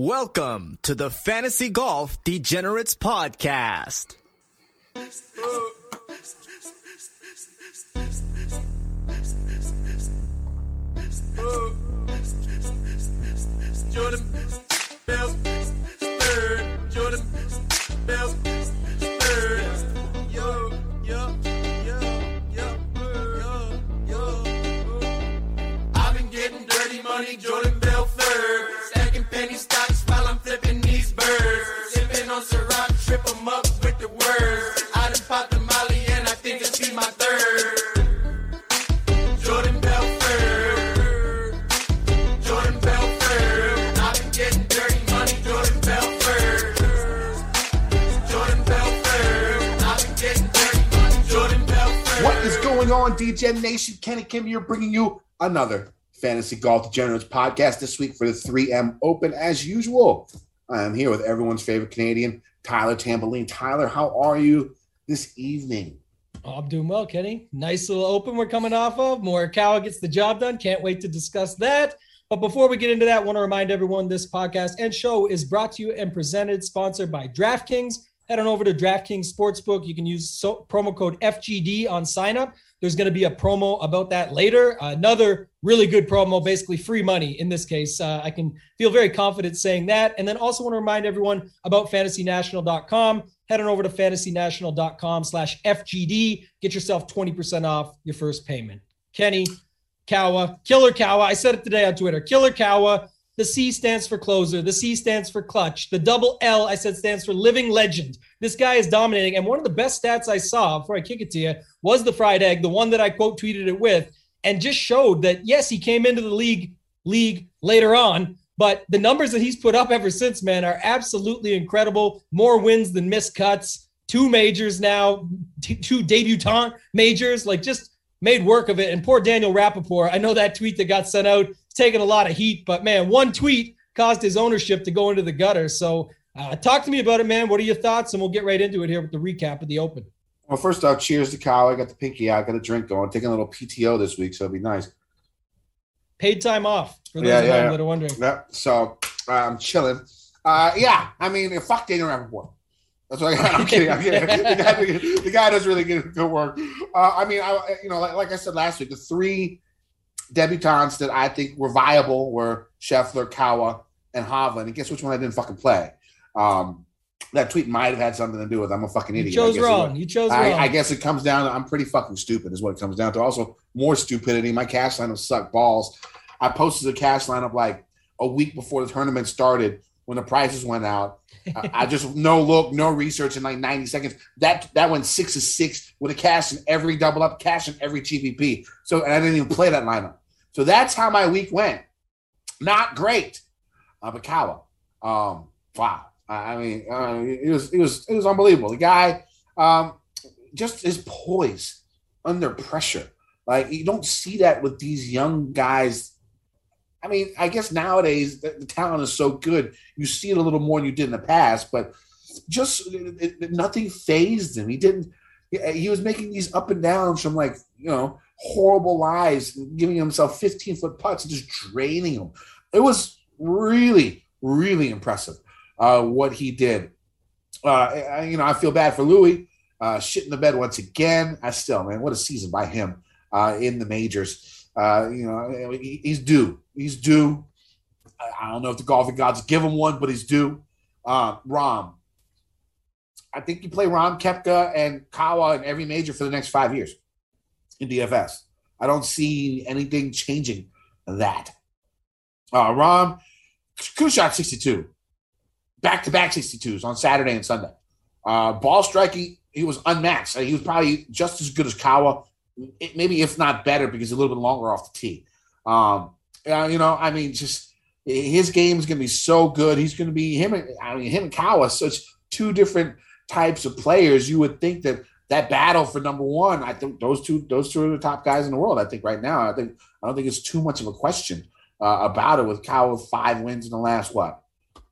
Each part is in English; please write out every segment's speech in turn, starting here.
Welcome to the Fantasy Golf Degenerates Podcast. Jordan Bell. Jordan Bell, I. Jordan. Jordan. I've been getting dirty money, Jordan. Jordan. I've been getting dirty money, Jordan. What is going on, DJ Nation? Kenny Kim here bringing you another Fantasy Golf Degenerates podcast this week for the 3M Open. As usual, I am here with everyone's favorite Canadian, Tyler Tamboline. Tyler, how are you this evening? Oh, I'm doing well, Kenny. Nice little open we're coming off of. Morikawa gets the job done. Can't wait to discuss that. But before we get into that, I want to remind everyone this podcast and show is brought to you and presented, sponsored by DraftKings. Head on over to DraftKings Sportsbook. You can use so, promo code FGD on sign up. There's going to be a promo about that later. another really good promo, basically free money in this case. Uh, I can feel very confident saying that. And then also want to remind everyone about fantasynational.com. Head on over to fantasynational.com slash FGD. Get yourself 20% off your first payment. Kenny, Kawa, Killer Kawa. I said it today on Twitter. Killer Kawa. The C stands for closer. The C stands for clutch. The double L, I said, stands for living legend. This guy is dominating. And one of the best stats I saw before I kick it to you was the fried egg, the one that I quote tweeted it with, and just showed that yes, he came into the league league later on, but the numbers that he's put up ever since, man, are absolutely incredible. More wins than missed cuts. Two majors now, t- two debutant majors, like just made work of it. And poor Daniel Rappaport, I know that tweet that got sent out taking a lot of heat, but man, one tweet caused his ownership to go into the gutter. So uh, talk to me about it, man. What are your thoughts? And we'll get right into it here with the recap of the Open. Well, first off, cheers to Kyle. I got the pinky out, got a drink going, taking a little PTO this week, so it'll be nice. Paid time off for those Yeah, of yeah, yeah. that are wondering. Yeah, so uh, I'm chilling. Uh, yeah, I mean, fuck Daniel Rappaport. That's what I got. I'm kidding. I'm kidding. The guy, the guy does really good, good work. Uh, I mean, I, you know, like, like I said last week, the three debutantes that I think were viable were Scheffler, Kawa, and Hovland. And guess which one I didn't fucking play? Um, that tweet might have had something to do with I'm a fucking idiot. You chose wrong. You chose I, wrong. I guess it comes down to I'm pretty fucking stupid, is what it comes down to. Also, more stupidity. My cash lineup sucked balls. I posted a cash lineup like a week before the tournament started when the prices went out. I, just no look, no research in like 90 seconds. That that went six to six with a cash in every double up, cash in every GPP. So and I didn't even play that lineup. So that's how my week went. Not great. Uh, but Kawa, um, wow. I I mean, uh, it was it was it was unbelievable. The guy, um, just his poise under pressure. Like you don't see that with these young guys. I mean, I guess nowadays the, the talent is so good, you see it a little more than you did in the past. But just it, it- nothing phased him. He didn't. He, was making these up and downs from like you know horrible lies, giving himself 15 foot putts and just draining them. It was really, really impressive uh, what he did. Uh, you know, I feel bad for Louis. Uh, shit in the bed once again. I still, man, what a season by him uh, in the majors. Uh, you know, he- he's due. He's due. I- don't know if the golfing gods give him one, but he's due. Uh, Rahm. I think you play Rahm Koepka and Kawa in every major for the next five years in DFS. I don't see anything changing that. Uh, Rahm, shot 62 back to back 62s on Saturday and Sunday. Uh, ball striking, he was unmatched. He was probably just as good as Kawa, it- maybe if not better because a little bit longer off the tee. Um, uh, you know, I mean, just his game is going to be so good. He's going to be him. And, I mean, him and Kawa, such two different types of players. You would think that that battle for number one. I think those two, those two are the top guys in the world. I think right now. I think I don't think it's too much of a question uh, about it with Kawa five wins in the last what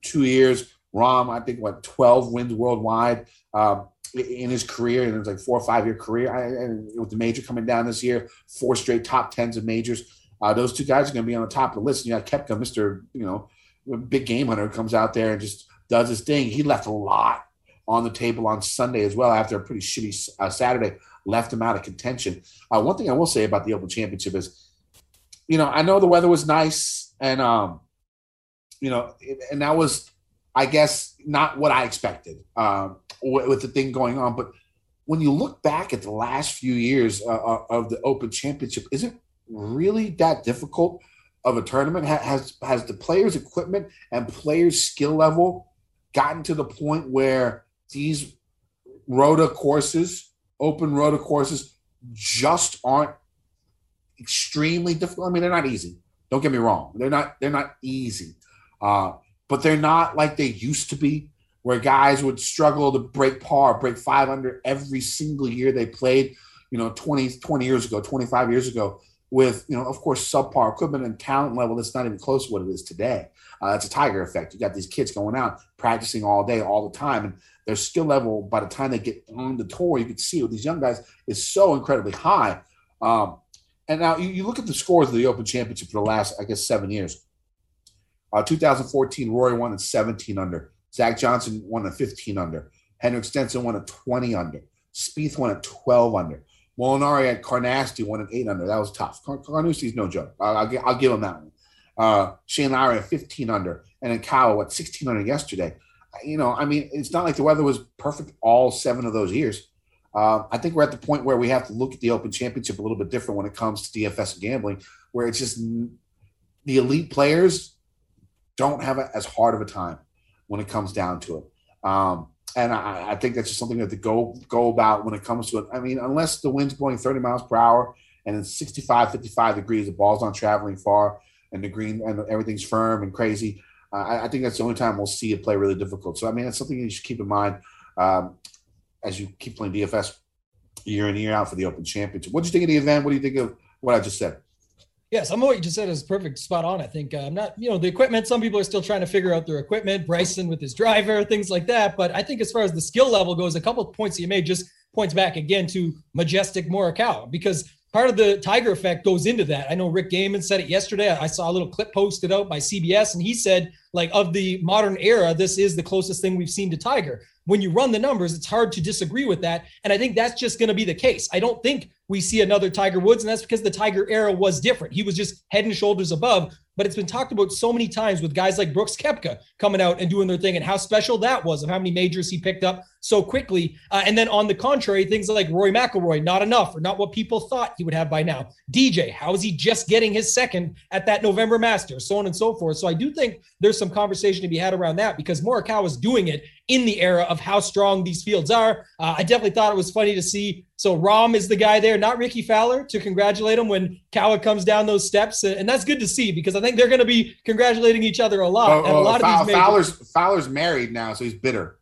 two years. Rahm, I think what twelve wins worldwide um, in his career, and it was like four or five year career. I, and with the major coming down this year, four straight top tens of majors. Uh, those two guys are going to be on the top of the list. And you got Koepka, Mister, you know, big game hunter, comes out there and just does his thing. He left a lot on the table on Sunday as well after a pretty shitty uh, Saturday, left him out of contention. Uh, one thing I will say about the Open Championship is, you know, I know the weather was nice and, um, you know, and that was, I guess, not what I expected um, with, the thing going on. But when you look back at the last few years uh, uh of the Open Championship, is it really that difficult of a tournament? Has has the players' equipment and players' skill level gotten to the point where these rota courses, open rota courses, just aren't extremely difficult. I mean, they're not easy. Don't get me wrong; they're not they're not easy, uh, but they're not like they used to be, where guys would struggle to break par, break five under every single year they played. You know, 20, 20 years ago, 25 years ago, with you know, of course, subpar equipment and talent level that's not even close to what it is today. Uh, it's a tiger effect. You got these kids going out practicing all day, all the time, and their skill level by the time they get on the tour, you can see with these young guys is so incredibly high. Um, and now you, you, look at the scores of the Open Championship for the last, I guess, seven years. Uh, 2014, Rory won at 17 under. Zach Johnson won at 15 under. Henrik Stenson won at 20 under. Spieth won at 12 under. Molinari at Carnoustie won at 8 under. That was tough. Car- Carnoustie's no joke. I'll, I'll, I'll, give him that one. Uh, Shane Lowry at 15 under. And then Kyle at 16 under yesterday you know, I mean, it's not like the weather was perfect all seven of those years. Uh, I think we're at the point where we have to look at the Open Championship a little bit different when it comes to DFS and gambling, where it's just the elite players don't have a, as hard of a time when it comes down to it. Um, and I, I, think that's just something that to go go about when it comes to it. I mean, unless the wind's blowing 30 miles per hour and it's 65, 55 degrees, the ball's not traveling far, and the green and everything's firm and crazy. I, I, think that's the only time we'll see it play really difficult. So I mean, that's something you should keep in mind um, as you keep playing DFS year in year out for the Open Championship. What do you think of the event? What do you think of what I just said? Yeah, some of what you just said is perfect, spot on. I think uh, I'm not, you know, the equipment. Some people are still trying to figure out their equipment. Bryson with his driver, things like that. But I think as far as the skill level goes, a couple of points you made just points back again to majestic Morikawa because part of the Tiger effect goes into that. I know Rick Gehman said it yesterday. I saw a little clip posted out by CBS, and he said, like, of the modern era, this is the closest thing we've seen to Tiger. When you run the numbers, it's hard to disagree with that. And I think that's just going to be the case. I don't think we see another Tiger Woods, and that's because the Tiger era was different. He was just head and shoulders above but it's been talked about so many times with guys like Brooks Koepka coming out and doing their thing and how special that was of how many majors he picked up so quickly. Uh, and then on the contrary, things like Rory McIlroy, not enough or not what people thought he would have by now. DJ, how is he just getting his second at that November Masters, so on and so forth. So I do think there's some conversation to be had around that because Morikawa is doing it in the era of how strong these fields are. Uh, I definitely thought it was funny to see. So Rahm is the guy there, not Rickie Fowler, to congratulate him when Kawa comes down those steps, and that's good to see because I think they're going to be congratulating each other a lot. Oh, and a oh, lot Fow- of these Fowler's Fowler's married now, so he's bitter.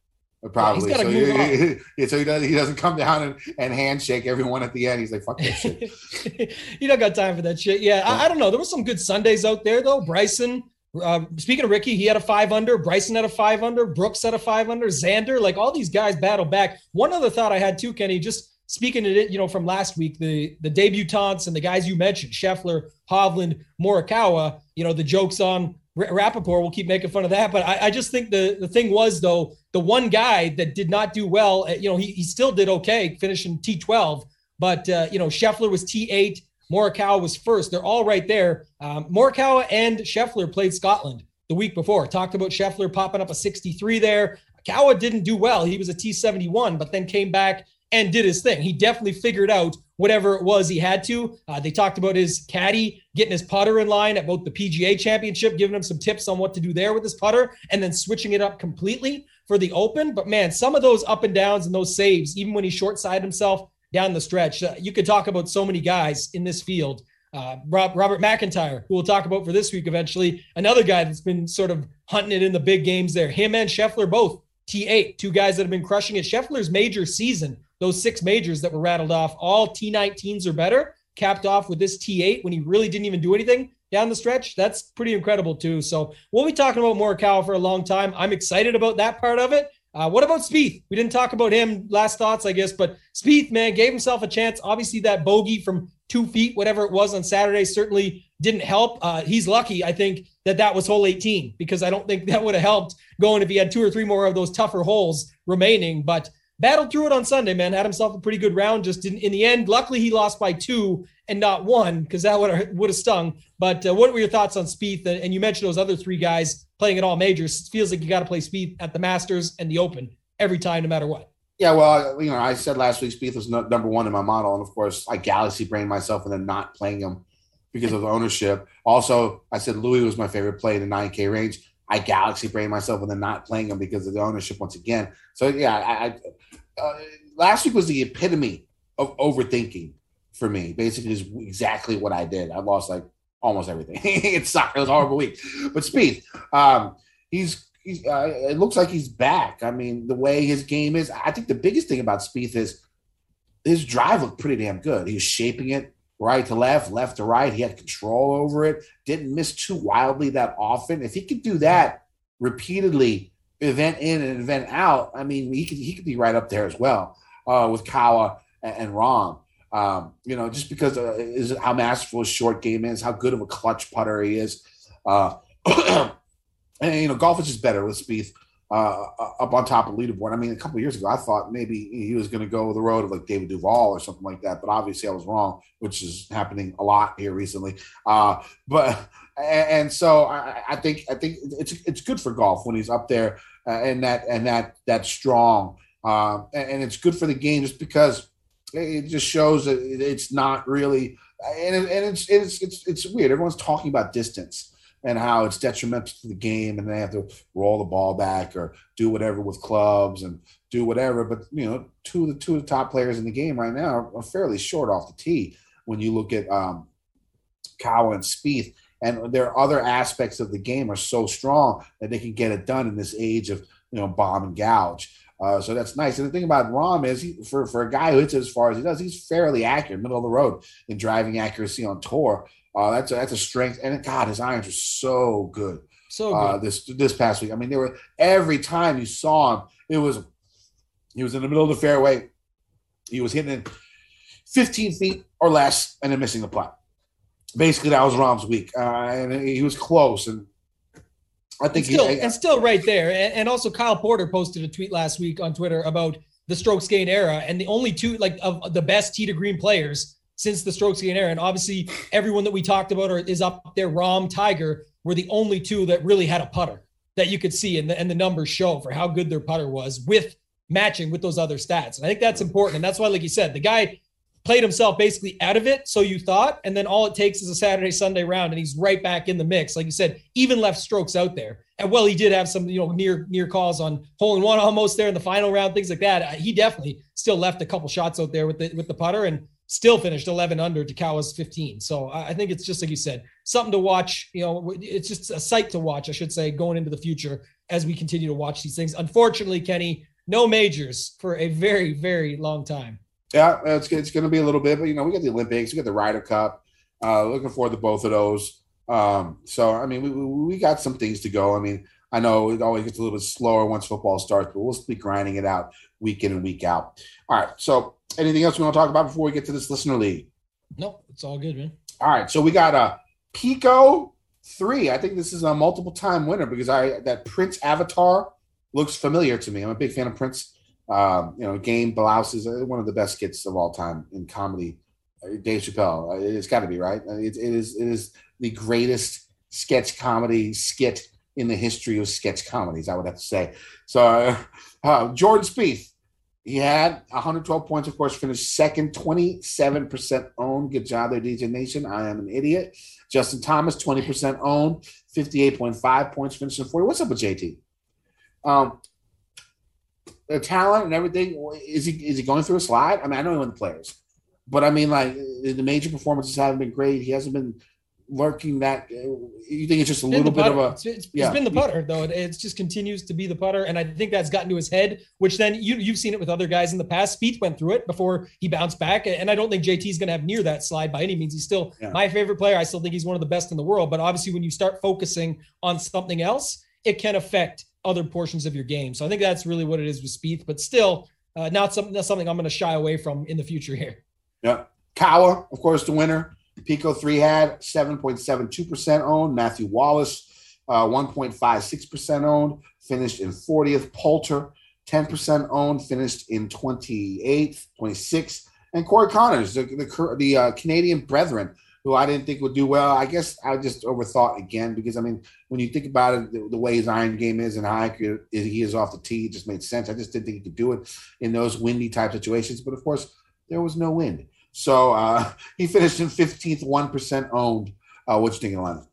Probably. gotta so, he, he- so he doesn't he doesn't come down and, and handshake everyone at the end. He's like, fuck that shit. you don't got time for that shit. Yeah, I, I don't know. There was some good Sundays out there though. Bryson. Uh, speaking of Rickie, he had a five under. Bryson had a five under. Brooks had a five under. Xander, like all these guys battle back. One other thought I had too, Kenny, just speaking to it, you know, from last week, the the debutantes and the guys you mentioned, Scheffler, Hovland, Morikawa. You know, the jokes on R- Rappaport. We'll keep making fun of that, but I, I just think the the thing was though the one guy that did not do well. uh, You know, he he still did okay, finishing T twelve, but uh, you know, Scheffler was T eight. Morikawa was first. They're all right there. Um, Morikawa and Scheffler played Scotland the week before. Talked about Scheffler popping up a 63 there. Kawa didn't do well. He was a T71, but then came back and did his thing. He definitely figured out whatever it was he had to. Uh, they talked about his caddy getting his putter in line at both the PGA Championship, giving him some tips on what to do there with his putter, and then switching it up completely for the Open. But man, some of those up and downs and those saves, even when he short sided himself down the stretch, uh, you could talk about so many guys in this field. Uh, Rob, Robert McIntyre, who we'll talk about for this week eventually, another guy that's been sort of hunting it in the big games there. Him and Scheffler both T8, two guys that have been crushing it. Scheffler's major season, those six majors that were rattled off, all T19s or better, capped off with this T8 when he really didn't even do anything down the stretch. That's pretty incredible, too. So we'll be talking about Morikawa for a long time. I'm excited about that part of it. Uh, what about Spieth? We didn't talk about him. Last thoughts, I guess, but Spieth, man, gave himself a chance. Obviously, that bogey from two feet, whatever it was on Saturday, certainly didn't help. Uh, he's lucky, I think, that that was hole 18 because I don't think that would have helped going if he had two or three more of those tougher holes remaining. But battled through it on Sunday, man. Had himself a pretty good round. Just in, in the end, luckily he lost by two and not one because that would have would have stung. But uh, what were your thoughts on Spieth? And you mentioned those other three guys playing at all majors. It feels like you got to play Spieth at the Masters and the Open every time, no matter what. Yeah, well, you know, I said last week Spieth was no, number one in my model, and of course, I galaxy brained myself into not playing him because of ownership. Also, I said Louis was my favorite play in the 9K range. I galaxy brained myself into not playing him because of the ownership once again. So yeah, I, I uh, last week was the epitome of overthinking for me. Basically, is exactly what I did. I lost like almost everything. it sucked. It was a horrible week. But Spieth, um, he's he's, uh, it looks like he's back. I mean, the way his game is, I think the biggest thing about Spieth is his drive looked pretty damn good. He was shaping it right to left, left to right. He had control over it. Didn't miss too wildly that often. If he could do that repeatedly, event in and event out, I mean, he could he could be right up there as well uh, with Kawa and, and. Um, you know, just because uh, is how masterful his short game is, how good of a clutch putter he is. Uh, and you know, golf is just better with Spieth uh, up on top of leaderboard. I mean, a couple years ago, I thought maybe he was going to go the road of like David Duval or something like that, but obviously I was wrong, which is happening a lot here recently. Uh, but and so I, I, think I think it's it's good for golf when he's up there uh, and that and that that strong, and, and, it's good for the game just because it just shows that it's not really and, it, and it's, it's it's it's weird. Everyone's talking about distance and how it's detrimental to the game and they have to roll the ball back or do whatever with clubs and do whatever. But you know, two of the two of the top players in the game right now are fairly short off the tee when you look at um Kawa and Spieth. And their other aspects of the game are so strong that they can get it done in this age of you know bomb and gouge. Uh, so that's nice. And the thing about Rahm is, he, for for a guy who hits as far as he does, he's fairly accurate, middle of the road in driving accuracy on tour. Uh, that's a, that's a strength. And God, his irons are so good. So uh, good. Uh, this this past week. I mean, they were every time you saw him, it was he was in the middle of the fairway. He was hitting it 15 feet or less and then missing the putt. Basically, that was Rahm's week, uh, and he was close. And I think and still, he, and still right there. And, and also, Kyle Porter posted a tweet last week on Twitter about the strokes gain era, and the only two like of the best tee to green players since the strokes gain era. And obviously, everyone that we talked about are, is up there. Rahm Tiger were the only two that really had a putter that you could see, and the, and the numbers show for how good their putter was with matching with those other stats. And I think that's important. And that's why, like you said, the guy played himself basically out of it. So you thought, and then all it takes is a Saturday, Sunday round, and he's right back in the mix. Like you said, even left strokes out there. And well, he did have some, you know, near near calls on hole in one almost there in the final round, things like that. He definitely still left a couple shots out there with the with the putter. And still finished 11 under to Kawa's 15. So I think it's just like you said, something to watch. You know, it's just a sight to watch, I should say, going into the future as we continue to watch these things. Unfortunately, Kenny, no majors for a very, very long time. Yeah, it's, it's going to be a little bit, but you know, we got the Olympics, we got the Ryder Cup. Uh, looking forward to both of those. Um, so I mean, we, we got some things to go. I mean, I know it always gets a little bit slower once football starts, but we'll be grinding it out week in and week out. All right. So anything else we want to talk about before we get to this listener league? No, it's all good, man. All right. So we got a Pico three. I think this is a multiple time winner because I that Prince avatar looks familiar to me. I'm a big fan of Prince. Um, you know, Game Blouse is one of the best skits of all time in comedy. Uh, Dave Chappelle, uh, it's got to be right. Uh, it, it is it is the greatest sketch comedy skit in the history of sketch comedies. I would have to say. So, uh, uh, Jordan Spieth, he had 112 points, of course, finished second, 27% owned. Good job there, DJ Nation. I am an idiot. Justin Thomas, 20% owned, 58.5 points, finishing 40. What's up with JT? Um, the talent and everything, is he is he going through a slide? I mean, I know he won the players, but I mean, like the major performances haven't been great. He hasn't been lurking that you think it's just a little bit of a it's, it's, yeah. it's been the putter though it, it, just continues to be the putter and i think that's gotten to his head which then you, you've seen it with other guys in the past Spieth went through it before he bounced back and i don't think jt is going to have near that slide by any means he's still yeah. my favorite player i still think he's one of the best in the world but obviously when you start focusing on something else it can affect other portions of your game so i think that's really what it is with Spieth but still uh, not something something i'm going to shy away from in the future here yeah Kawa, of course, the winner. Pico 3 had 7.72% owned. Matthew Wallace uh, 1.56% owned, finished in 40th. Poulter, 10% owned, finished in 28th, 26th. And Corey Conners, the, the, the uh, Canadian Brethren, who I didn't think would do well. I guess I just overthought again because I mean, when you think about it, the, the way his iron game is and how accurate he is off the tee, it just made sense. I just didn't think he could do it in those windy type situations. But of course, there was no wind, so uh, he finished in 15th, one percent owned. Uh, what you think, Atlanta?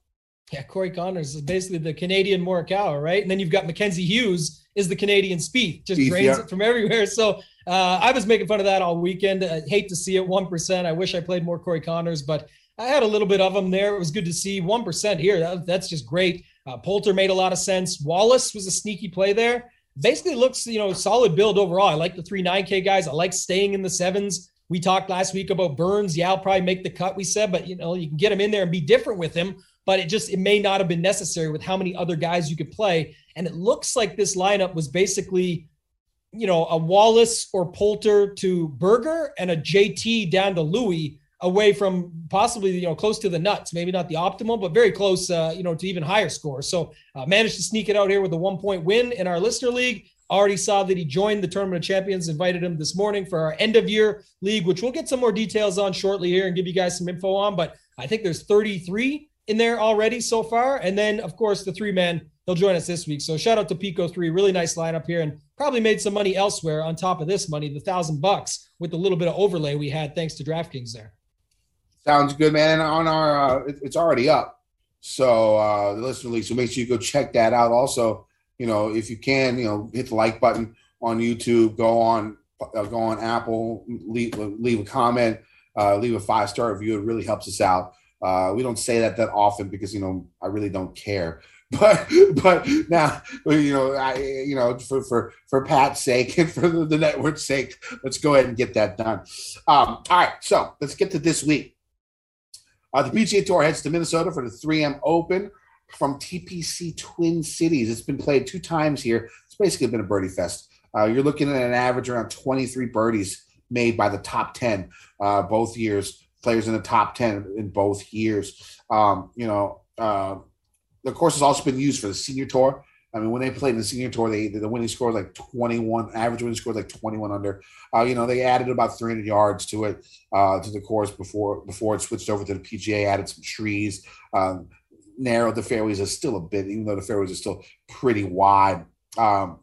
Yeah, Corey Conners is basically the Canadian Morikawa, right? And then you've got Mackenzie Hughes is the Canadian Spieth, just drains yeah. it from everywhere. So uh, I was making fun of that all weekend. I hate to see it, one percent. I wish I played more Corey Conners, but I had a little bit of them there. It was good to see one percent here. That, that's just great. Uh, Poulter made a lot of sense. Wallace was a sneaky play there. Basically, looks you know solid build overall. I like the three nine K guys. I like staying in the sevens. We talked last week about Burns. Yeah, I'll probably make the cut. We said, but you know you can get him in there and be different with him. But it just it may not have been necessary with how many other guys you could play. And it looks like this lineup was basically you know, a Wallace or Poulter to Berger and a JT down to Louis away from possibly you know close to the nuts maybe not the optimal but very close uh, you know to even higher scores. So uh, managed to sneak it out here with a one point win in our listener league. Already saw that he joined the tournament of champions invited him this morning for our end of year league which we'll get some more details on shortly here and give you guys some info on but i think there's 33 in there already so far. And then of course the three man he'll join us this week. So shout out to pico 3 really nice lineup here and probably made some money elsewhere on top of this money the thousand bucks with the little bit of overlay we had thanks to draftkings there Sounds good, man. And on our, uh, it, it's already up. So uh, the listener. So make sure you go check that out. Also, you know, if you can, you know, hit the like button on YouTube. Go on, uh, go on Apple. Leave leave a comment. Uh, leave a five star review. It really helps us out. Uh, we don't say that that often because you know I really don't care. But but now you know I you know for for for Pat's sake and for the, the network's sake, let's go ahead and get that done. Um, all right, so let's get to this week. Uh, the PGA Tour heads to Minnesota for the 3M Open from TPC Twin Cities. It's been played two times here. It's basically been a birdie fest. Uh, you're looking at an average around 23 birdies made by the top 10 uh, both years. Players in the top 10 in both years. Um, you know, uh, the course has also been used for the senior tour. I mean, when they played in the senior tour, they the winning score was like 21, average winning score was like 21 under. Uh, you know, they added about 300 yards to it uh, to the course before before it switched over to the PGA. Added some trees, um, narrowed the fairways a still a bit, even though the fairways are still pretty wide. Um,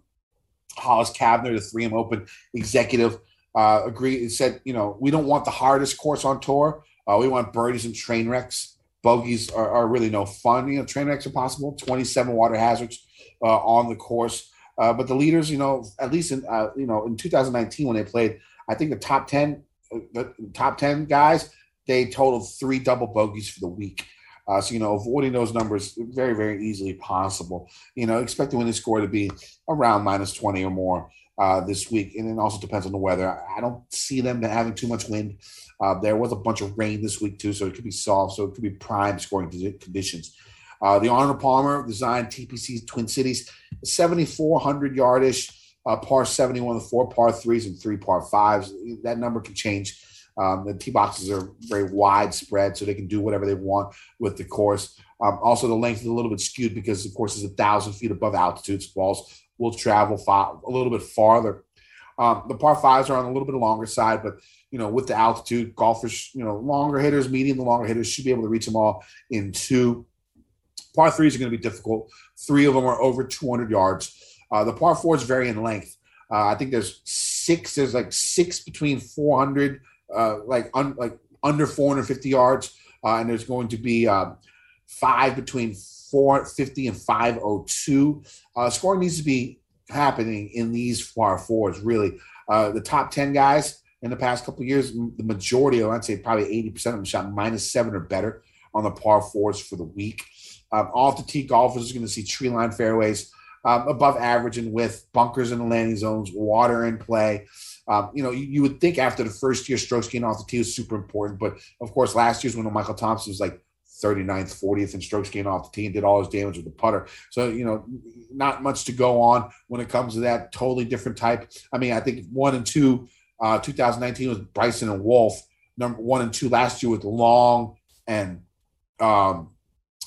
Hollis Cavner, the 3M Open executive, uh, agreed. Said, you know, we don't want the hardest course on tour. Uh, we want birdies and train wrecks. Bogeys are, are really no fun. You know, train wrecks are possible. 27 water hazards uh, on the course. Uh, but the leaders, you know, at least in uh, you know in 2019 when they played, I think the top 10, the top 10 guys, they totaled three double bogeys for the week. Uh, so you know, avoiding those numbers very, very easily possible. You know, expect the winning score to be around minus 20 or more uh, this week, and it also depends on the weather. I don't see them having too much wind. Uh, there was a bunch of rain this week too, so it could be soft, so it could be prime scoring conditions. Uh, the Arnold Palmer designed TPC Twin Cities, 7,400 yardish, uh, par 71 the four par threes and three par fives. That number can change. Um, the tee boxes are very widespread, so they can do whatever they want with the course. Um, also, the length is a little bit skewed because the course is a thousand feet above altitude. So balls will travel a little bit farther. Um, the par fives are on a little bit longer side, but you know, with the altitude, golfers, you know, longer hitters, medium the longer hitters should be able to reach them all in two. Par threes are going to be difficult. Three of them are over 200 yards. Uh, the par fours vary in length. Uh, I think there's six. There's like six between 400, uh, like un, like under 450 yards, uh, and there's going to be um, five between 450 and 502. Uh, scoring needs to be happening in these par fours. Really, uh, the top 10 guys in the past couple years, the majority, I'd say probably 80% of them shot minus seven or better on the par fours for the week. Um, off the tee golfers are going to see tree line fairways um, above average in width, bunkers in the landing zones, water in play. Um, you know, you, you, would think after the first year, strokes gained off the tee was super important. But of course, last year's when Michael Thompson was like 39th, 40th in strokes gained off the tee and did all his damage with the putter. So, you know, not much to go on when it comes to that. Totally different type. I mean, I think one and two, uh, 2019 was Bryson and Wolff. Number one and two last year with Long and um,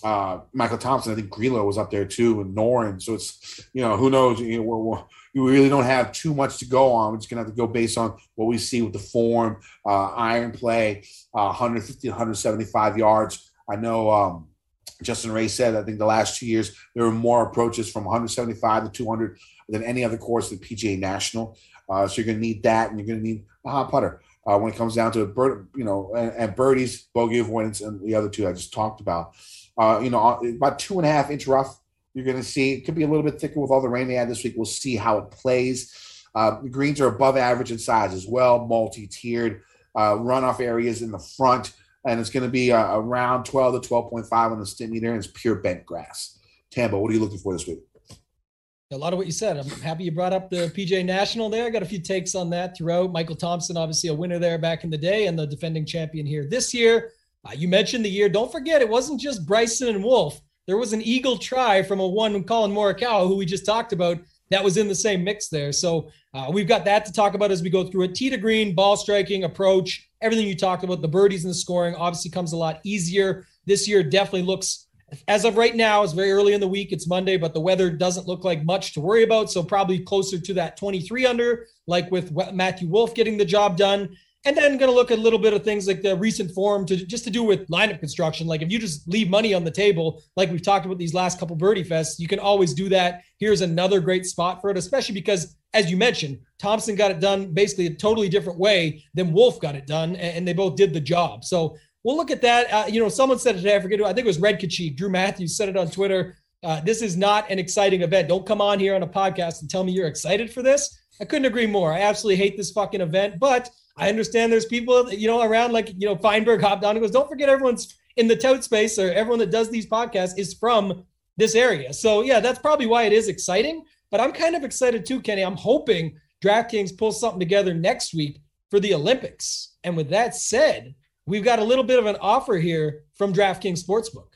uh, Michael Thompson. I think Grillo was up there too, and Noren. So it's you know who knows. You know, we're, we're, we really don't have too much to go on. We're just gonna have to go based on what we see with the form, uh, iron play, uh, 150, 175 yards. I know um, Justin Ray said. I think the last two years there were more approaches from 175 to 200 than any other course at PGA National. Uh, so you're gonna need that, and you're gonna need a hot putter. Uh, when it comes down to bird, you know, and, and birdies, bogey avoidance, and the other two I just talked about. Uh, you know, uh, about two and a half inch rough. You're going to see it could be a little bit thicker with all the rain they had this week. We'll see how it plays. Uh, the greens are above average in size as well, multi-tiered uh, runoff areas in the front, and it's going to be uh, around 12 to 12.5 on the Stimpmeter, and it's pure bent grass. Tambo, what are you looking for this week? A lot of what you said. I'm happy you brought up the PGA National there. I got a few takes on that throughout. Michael Thompson, obviously a winner there back in the day, and the defending champion here this year. Uh, you mentioned the year. Don't forget, it wasn't just Bryson and Wolff. There was an eagle try from a one Collin Morikawa, who we just talked about, that was in the same mix there. So uh, we've got that to talk about as we go through it. Tee to green, ball striking, approach, everything you talked about. The birdies and the scoring obviously comes a lot easier. This year definitely looks, as of right now, it's very early in the week. It's Monday, but the weather doesn't look like much to worry about. So probably closer to that 23 under, like with Matthew Wolff getting the job done. And then going to look at a little bit of things like the recent form to just to do with lineup construction. Like if you just leave money on the table, like we've talked about these last couple birdie fests, you can always do that. Here's another great spot for it, especially because, as you mentioned, Thompson got it done basically a totally different way than Wolff got it done, and they both did the job. So we'll look at that. Uh, you know, someone said it today. I forget who. I think it was Red Kachik. Drew Matthews said it on Twitter. Uh, this is not an exciting event. Don't come on here on a podcast and tell me you're excited for this. I couldn't agree more. I absolutely hate this fucking event, but I understand there's people, you know, around like, you know, Feinberg hopped on and goes, don't forget everyone's in the tout space or everyone that does these podcasts is from this area. So yeah, that's probably why it is exciting. But I'm kind of excited too, Kenny. I'm hoping DraftKings pulls something together next week for the Olympics. And with that said, we've got a little bit of an offer here from DraftKings Sportsbook.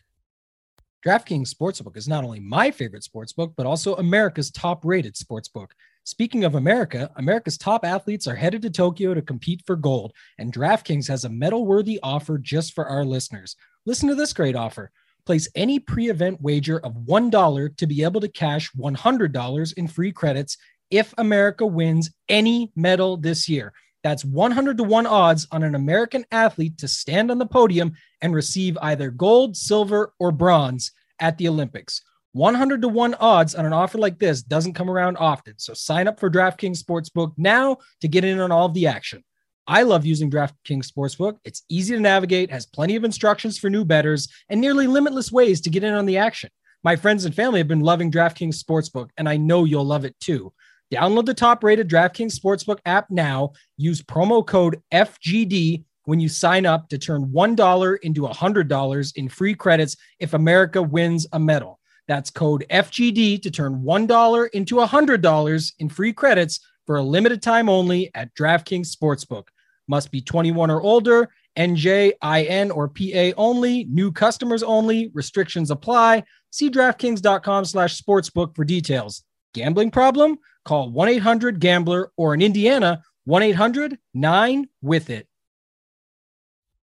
DraftKings Sportsbook is not only my favorite sportsbook, but also America's top rated sportsbook. Speaking of America, America's top athletes are headed to Tokyo to compete for gold, and DraftKings has a medal worthy offer just for our listeners. Listen to this great offer. Place any pre event wager of $1 to be able to cash $100 in free credits if America wins any medal this year. That's 100 to 1 odds on an American athlete to stand on the podium and receive either gold, silver, or bronze at the Olympics. 100 to 1 odds on an offer like this doesn't come around often. So sign up for DraftKings Sportsbook now to get in on all of the action. I love using DraftKings Sportsbook. It's easy to navigate, has plenty of instructions for new bettors, and nearly limitless ways to get in on the action. My friends and family have been loving DraftKings Sportsbook, and I know you'll love it too. Download the top rated DraftKings Sportsbook app now. Use promo code FGD when you sign up to turn $1 into $100 in free credits if America wins a medal. That's code FGD to turn $1 into $100 in free credits for a limited time only at DraftKings Sportsbook. Must be 21 or older, NJIN or PA only, new customers only, restrictions apply. See DraftKings.com slash sportsbook for details. Gambling problem? Call 1-800-GAMBLER or in Indiana, 1-800-9-WITH-IT.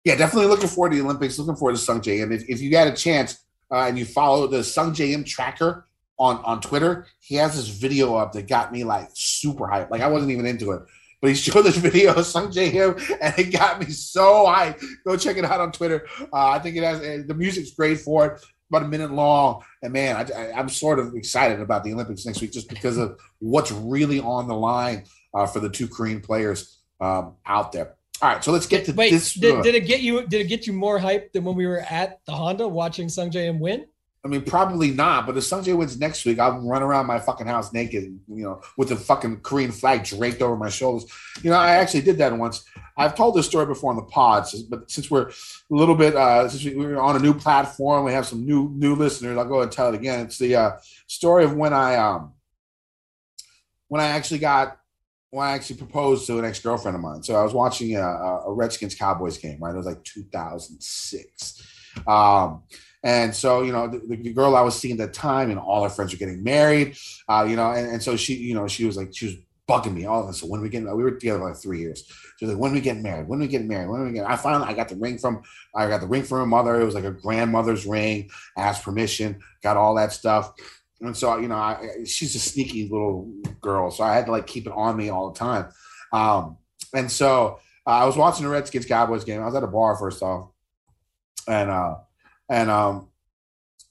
Yeah, definitely looking forward to the Olympics, looking forward to Sungjae. And if, if you got a chance, uh, and you follow the Sungjae Im tracker on on Twitter, he has this video up that got me like super hyped. Like I wasn't even into it, but he showed this video of Sungjae Im, and it got me so hyped. Go check it out on Twitter. Uh, I think it has the music's great for it. About a minute long, and man, I, I'm sort of excited about the Olympics next week just because of what's really on the line uh, for the two Korean players um, out there. All right, so let's get to Wait, this. Did, did, it get you? Did it get you more hype than when we were at the Honda watching Sungjae Im win? I mean, probably not. But if Sungjae wins next week, I'll run around my fucking house naked, you know, with the fucking Korean flag draped over my shoulders. You know, I actually did that once. I've told this story before on the pods, but since we're a little bit, uh, since we're on a new platform, we have some new new listeners. I'll go ahead and tell it again. It's the uh, story of when I um when I actually got when I actually proposed to an ex girlfriend of mine. So I was watching a, a, Redskins Cowboys game, right? It was like 2006. Um, and so, you know, the, the, girl I was seeing at the time and all her friends were getting married, uh, you know, and, and so she, you know, she was like, she was bugging me. All of us. So when we get, we were together for like three years. She's like, when we get married? When we get married? When we get? I finally, I got the ring from, I got the ring from her mother. It was like a grandmother's ring. Asked permission, got all that stuff. And so, you know, I, she's a sneaky little girl, so I had to like keep it on me all the time. Um, and so uh, I was watching the Redskins Cowboys game. I was at a bar first off, and uh, and um,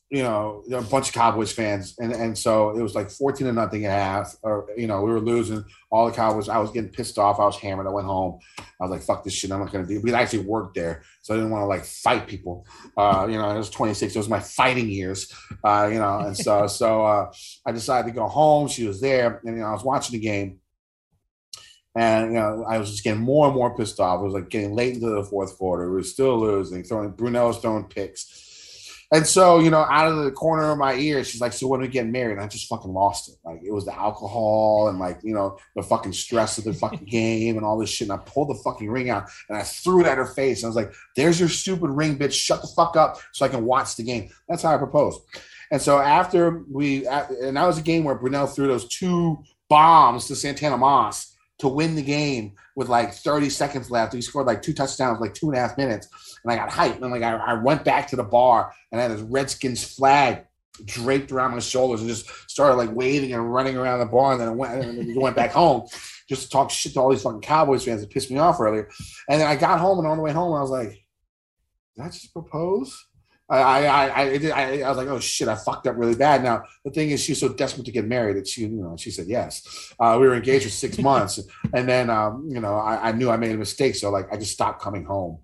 you know, a bunch of Cowboys fans, and and so it was like fourteen to nothing at half, or you know, we were losing. All the Cowboys, I was getting pissed off. I was hammered. I went home. I was like, "Fuck this shit! I'm not gonna do." I actually worked there, so I didn't want to like fight people. Uh, you know, I was 26. It was my fighting years. Uh, you know, and so so uh, I decided to go home. She was there, and you know, I was watching the game. And you know, I was just getting more and more pissed off. It was like getting late into the fourth quarter. We were still losing, throwing Brunell was throwing picks. And so, you know, out of the corner of my ear, she's like, So when we get married? I just fucking lost it. Like it was the alcohol and like, you know, the fucking stress of the fucking game and all this shit. And I pulled the fucking ring out and I threw it at her face. And I was like, There's your stupid ring, bitch. Shut the fuck up so I can watch the game. That's how I proposed. And so after we, and that was a game where Brunell threw those two bombs to Santana Moss to win the game with like 30 seconds left. He scored like two touchdowns, like two and a half minutes. And I got hyped. And like I, I went back to the bar and I had this Redskins flag draped around my shoulders and just started like waving and running around the bar. And then I went, and then went back home just to talk shit to all these fucking Cowboys fans that pissed me off earlier. And then I got home and on the way home, I was like, did I just propose? I, I, I, I, I was like, oh shit, I fucked up really bad. Now the thing is, she's so desperate to get married that she, you know, she said yes. Uh, we were engaged for six months, and then, um, you know, I, I knew I made a mistake, so like I just stopped coming home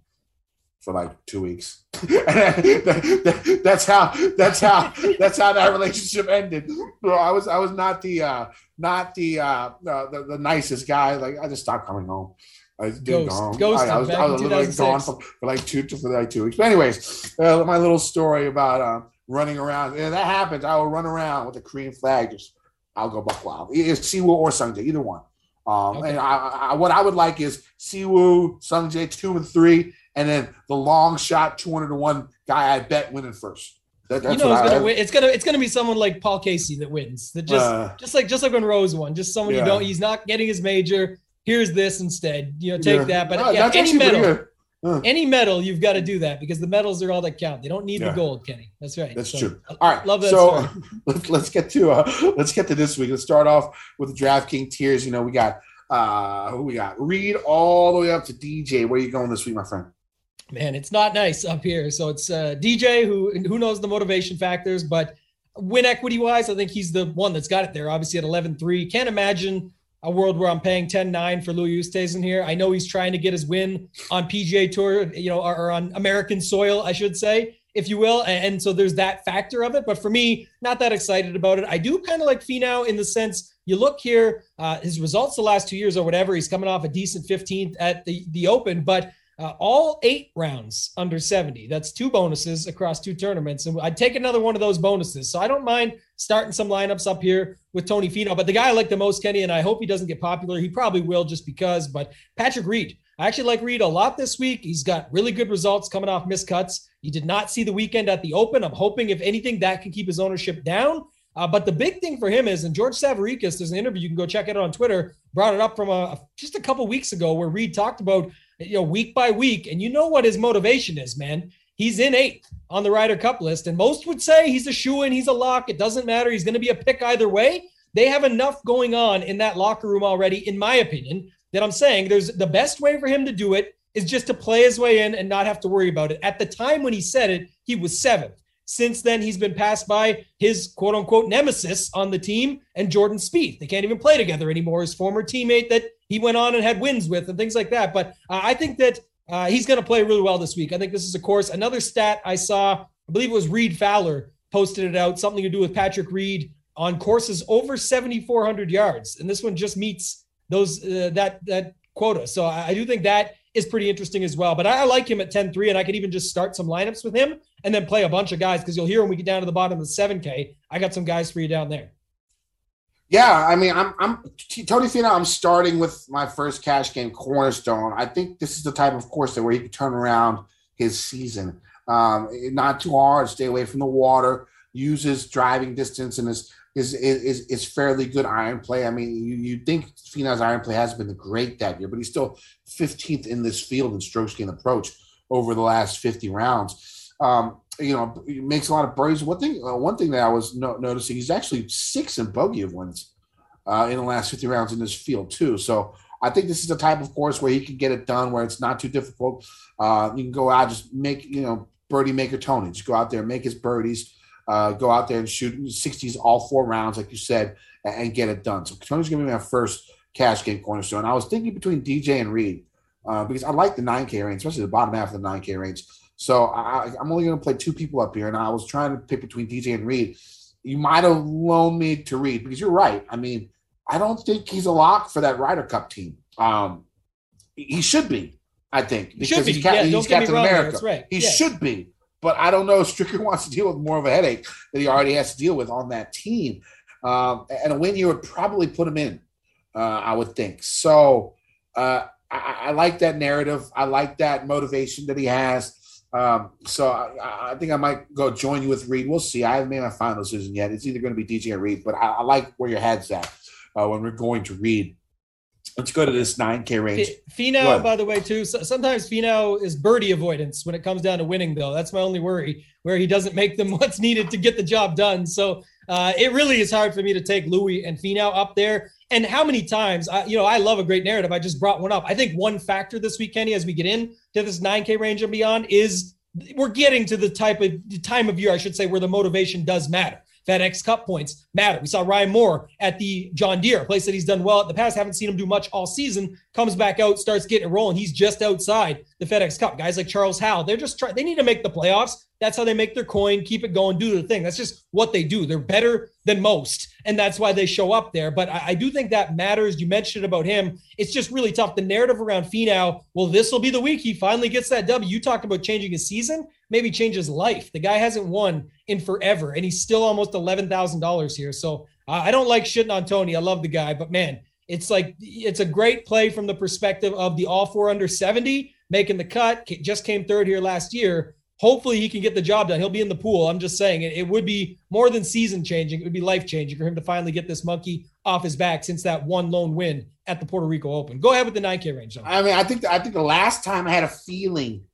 for like two weeks. that's how, that's how, that's how that relationship ended. Bro, I was, I was not the, uh, not the, uh the, the nicest guy. Like I just stopped coming home. I did Ghost. gone. Ghost I, I was, I was literally gone for, for like two for like two weeks. But anyways, uh, my little story about uh, running around. And that happens. I will run around with a Korean flag. Just I'll go buck wild. It's Siwoo or Sungjae, either one. Um, Okay. And I, I, what I would like is Siwoo, Sungjae, two and three, and then the long shot, two hundred to one guy. I bet winning first. That, that's you know, it's gonna win. It's gonna it's gonna be someone like Paul Casey that wins. That just Uh, just like just like when Rose won, just someone Yeah. you don't. He's not getting his major. Here's this instead. You know, take yeah. that. But No, yeah, any medal, any medal, you've got to do that because the medals are all that count. They don't need Yeah. the gold, Kenny. That's right. That's So, true. All right, love that So let's let's get to uh let's get to this week. Let's start off with the DraftKings tiers. You know, we got uh who we got? Read all the way up to DJ. Where you going this week, my friend? man, it's not nice up here. So it's uh, DJ who who knows the motivation factors, but win equity wise, I think he's the one that's got it there. Obviously at 11-3. Can't imagine a world where I'm paying 10-9 for Louis Oosthuizen here. I know he's trying to get his win on PGA Tour, you know, or, or on American soil, I should say, if you will. And, and so there's that factor of it. But for me, not that excited about it. I do kind of like Finau in the sense you look here, uh, his results the last two years or whatever, he's coming off a decent 15th at the, the Open, but uh, all eight rounds under 70. That's two bonuses across two tournaments. And I'd take another one of those bonuses. So I don't mind starting some lineups up here with Tony Finau. But the guy I like the most, Kenny, and I hope he doesn't get popular. He probably will just because. But Patrick Reed, I actually like Reed a lot this week. He's got really good results coming off miscuts. He did not see the weekend at the Open. I'm hoping, if anything, that can keep his ownership down. Uh, but the big thing for him is, and George Savaricas, there's an interview you can go check it out on Twitter, brought it up from a, just a couple weeks ago where Reed talked about you know week by week, and you know what his motivation is, man. He's in eighth on the Ryder Cup list, and most would say he's a shoe in, he's a lock. It doesn't matter. He's going to be a pick either way. They have enough going on in that locker room already, in my opinion, that I'm saying there's the best way for him to do it is just to play his way in and not have to worry about it. At the time when he said it, he was seventh. Since then, he's been passed by his quote unquote nemesis on the team and Jordan Spieth. They can't even play together anymore. His former teammate that he went on and had wins with and things like that. But uh, I think that uh, he's going to play really well this week. I think this is a course. Another stat I saw, I believe it was Reed Fowler posted it out, something to do with Patrick Reed on courses over 7,400 yards. And this one just meets those uh, that that quota. So I, I do think that is pretty interesting as well. But I, I like him at 10-3, and I could even just start some lineups with him and then play a bunch of guys because you'll hear when we get down to the bottom of the 7K. I got some guys for you down there. Yeah, I mean, I'm I'm Tony Finau. I'm starting with my first cash game cornerstone. I think this is the type of course that where he can turn around his season. Um, not too hard, stay away from the water, Uses driving distance and his is is is fairly good iron play. I mean, you you think Finau's iron play has been great that year, but he's still 15th in this field in strokes gained approach over the last 50 rounds. Um, you know, makes a lot of birdies. One thing, uh, one thing that I was no- noticing, he's actually six in bogey of wins uh, in the last 50 rounds in this field too. So I think this is the type of course where he can get it done, where it's not too difficult. Uh, you can go out, just make you know birdie maker Tony, just go out there, make his birdies, uh, go out there and shoot 60s all four rounds, like you said, and, and get it done. So Tony's gonna be my first cash game cornerstone. I was thinking between DJ and Reed uh, because I like the 9K range, especially the bottom half of the 9K range. So I, I'm only going to play two people up here, and I was trying to pick between DJ and Reed. You might have loaned me to Reed because you're right. I mean, I don't think he's a lock for that Ryder Cup team. Um, he should be, I think, He should be. he's, Yeah, he's don't get me Captain wrong. America. That's right. He Yeah. should be, but I don't know if Stricker wants to deal with more of a headache that he already has to deal with on that team. Um, and a win here would probably put him in, uh, I would think. So uh, I, I like that narrative. I like that motivation that he has. Um, so I, I think I might go join you with Reed. We'll see. I haven't made my final decision yet. It's either going to be DJ or Reed, but I, I like where your head's at uh, when we're going to Reed. Let's go to this 9K range. Fi- Go Finau, ahead. by the way, too. So, sometimes Finau is birdie avoidance when it comes down to winning, though. That's my only worry, where he doesn't make them what's needed to get the job done. So uh, it really is hard for me to take Louis and Finau up there. And how many times, I, you know, I love a great narrative. I just brought one up. I think one factor this week, Kenny, as we get in to this 9K range and beyond, is we're getting to the type of the time of year, I should say, where the motivation does matter. FedEx Cup points matter. We saw Ryan Moore at the John Deere, place that he's done well in the past. Haven't seen him do much all season. Comes back out, starts getting rolling. He's just outside the FedEx Cup. Guys like Charles Howell, they're just trying. They need to make the playoffs. That's how they make their coin, keep it going, do the thing. That's just what they do. They're better than most, and that's why they show up there. But I, I do think that matters. You mentioned about him. It's just really tough. The narrative around Finau. Well, this will be the week he finally gets that W. You talked about changing his season, maybe change his life. The guy hasn't won in forever, and he's still almost eleven thousand dollars here. So I don't like shitting on Tony. I love the guy, but man, it's like it's a great play from the perspective of the all four under seventy making the cut. Just came third here last year. Hopefully he can get the job done. He'll be in the pool. I'm just saying it, it would be more than season changing. It would be life changing for him to finally get this monkey off his back since that one lone win at the Puerto Rico Open. Go ahead with the 9K range. Though. I mean, I think I think the last time I had a feeling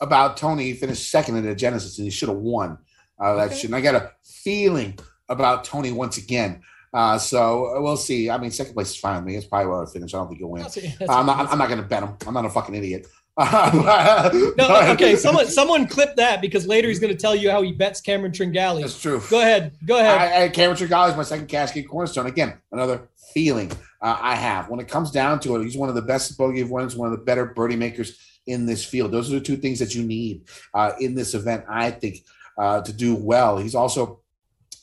about Tony, he finished second in the Genesis, and he should have won uh, that Okay. shit. And I got a feeling about Tony once again. Uh, so uh, we'll see. I mean, second place is fine with me. It's probably where I finish. I don't think he'll win. That's- that's- I'm not. I'm not going to bet him. I'm not a fucking idiot. no, okay. Someone, someone clip that because later he's going to tell you how he bets Cameron Tringale. That's true. Go ahead. Go ahead. I, I, Cameron Tringale is my second casket cornerstone. Again, another feeling uh, I have. When it comes down to it, he's one of the best bogey of winners, one of the better birdie makers in this field. Those are the two things that you need uh, in this event, I think, uh, to do well. He's also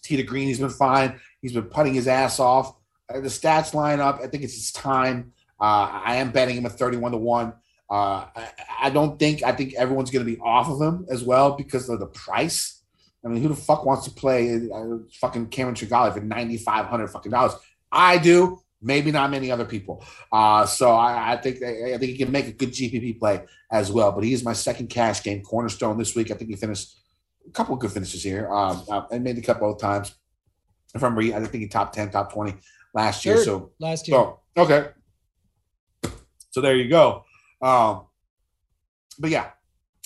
tee to green. He's been fine. He's been putting his ass off. Uh, the stats line up. I think it's his time. Uh, I am betting him at 31 to 1. Uh, I, I don't think, I think everyone's going to be off of him as well because of the price. I mean, who the fuck wants to play uh, fucking Cameron Tringale for ninety five hundred fucking dollars? I do. Maybe not many other people. Uh, so I, I think I think he can make a good GPP play as well. But he's my second cash game cornerstone this week. I think he finished a couple of good finishes here um, uh, and made the cut both times. If I'm reading, I think he top ten, top twenty last year. Third So last year. Oh, okay. So there you go. Um, but yeah,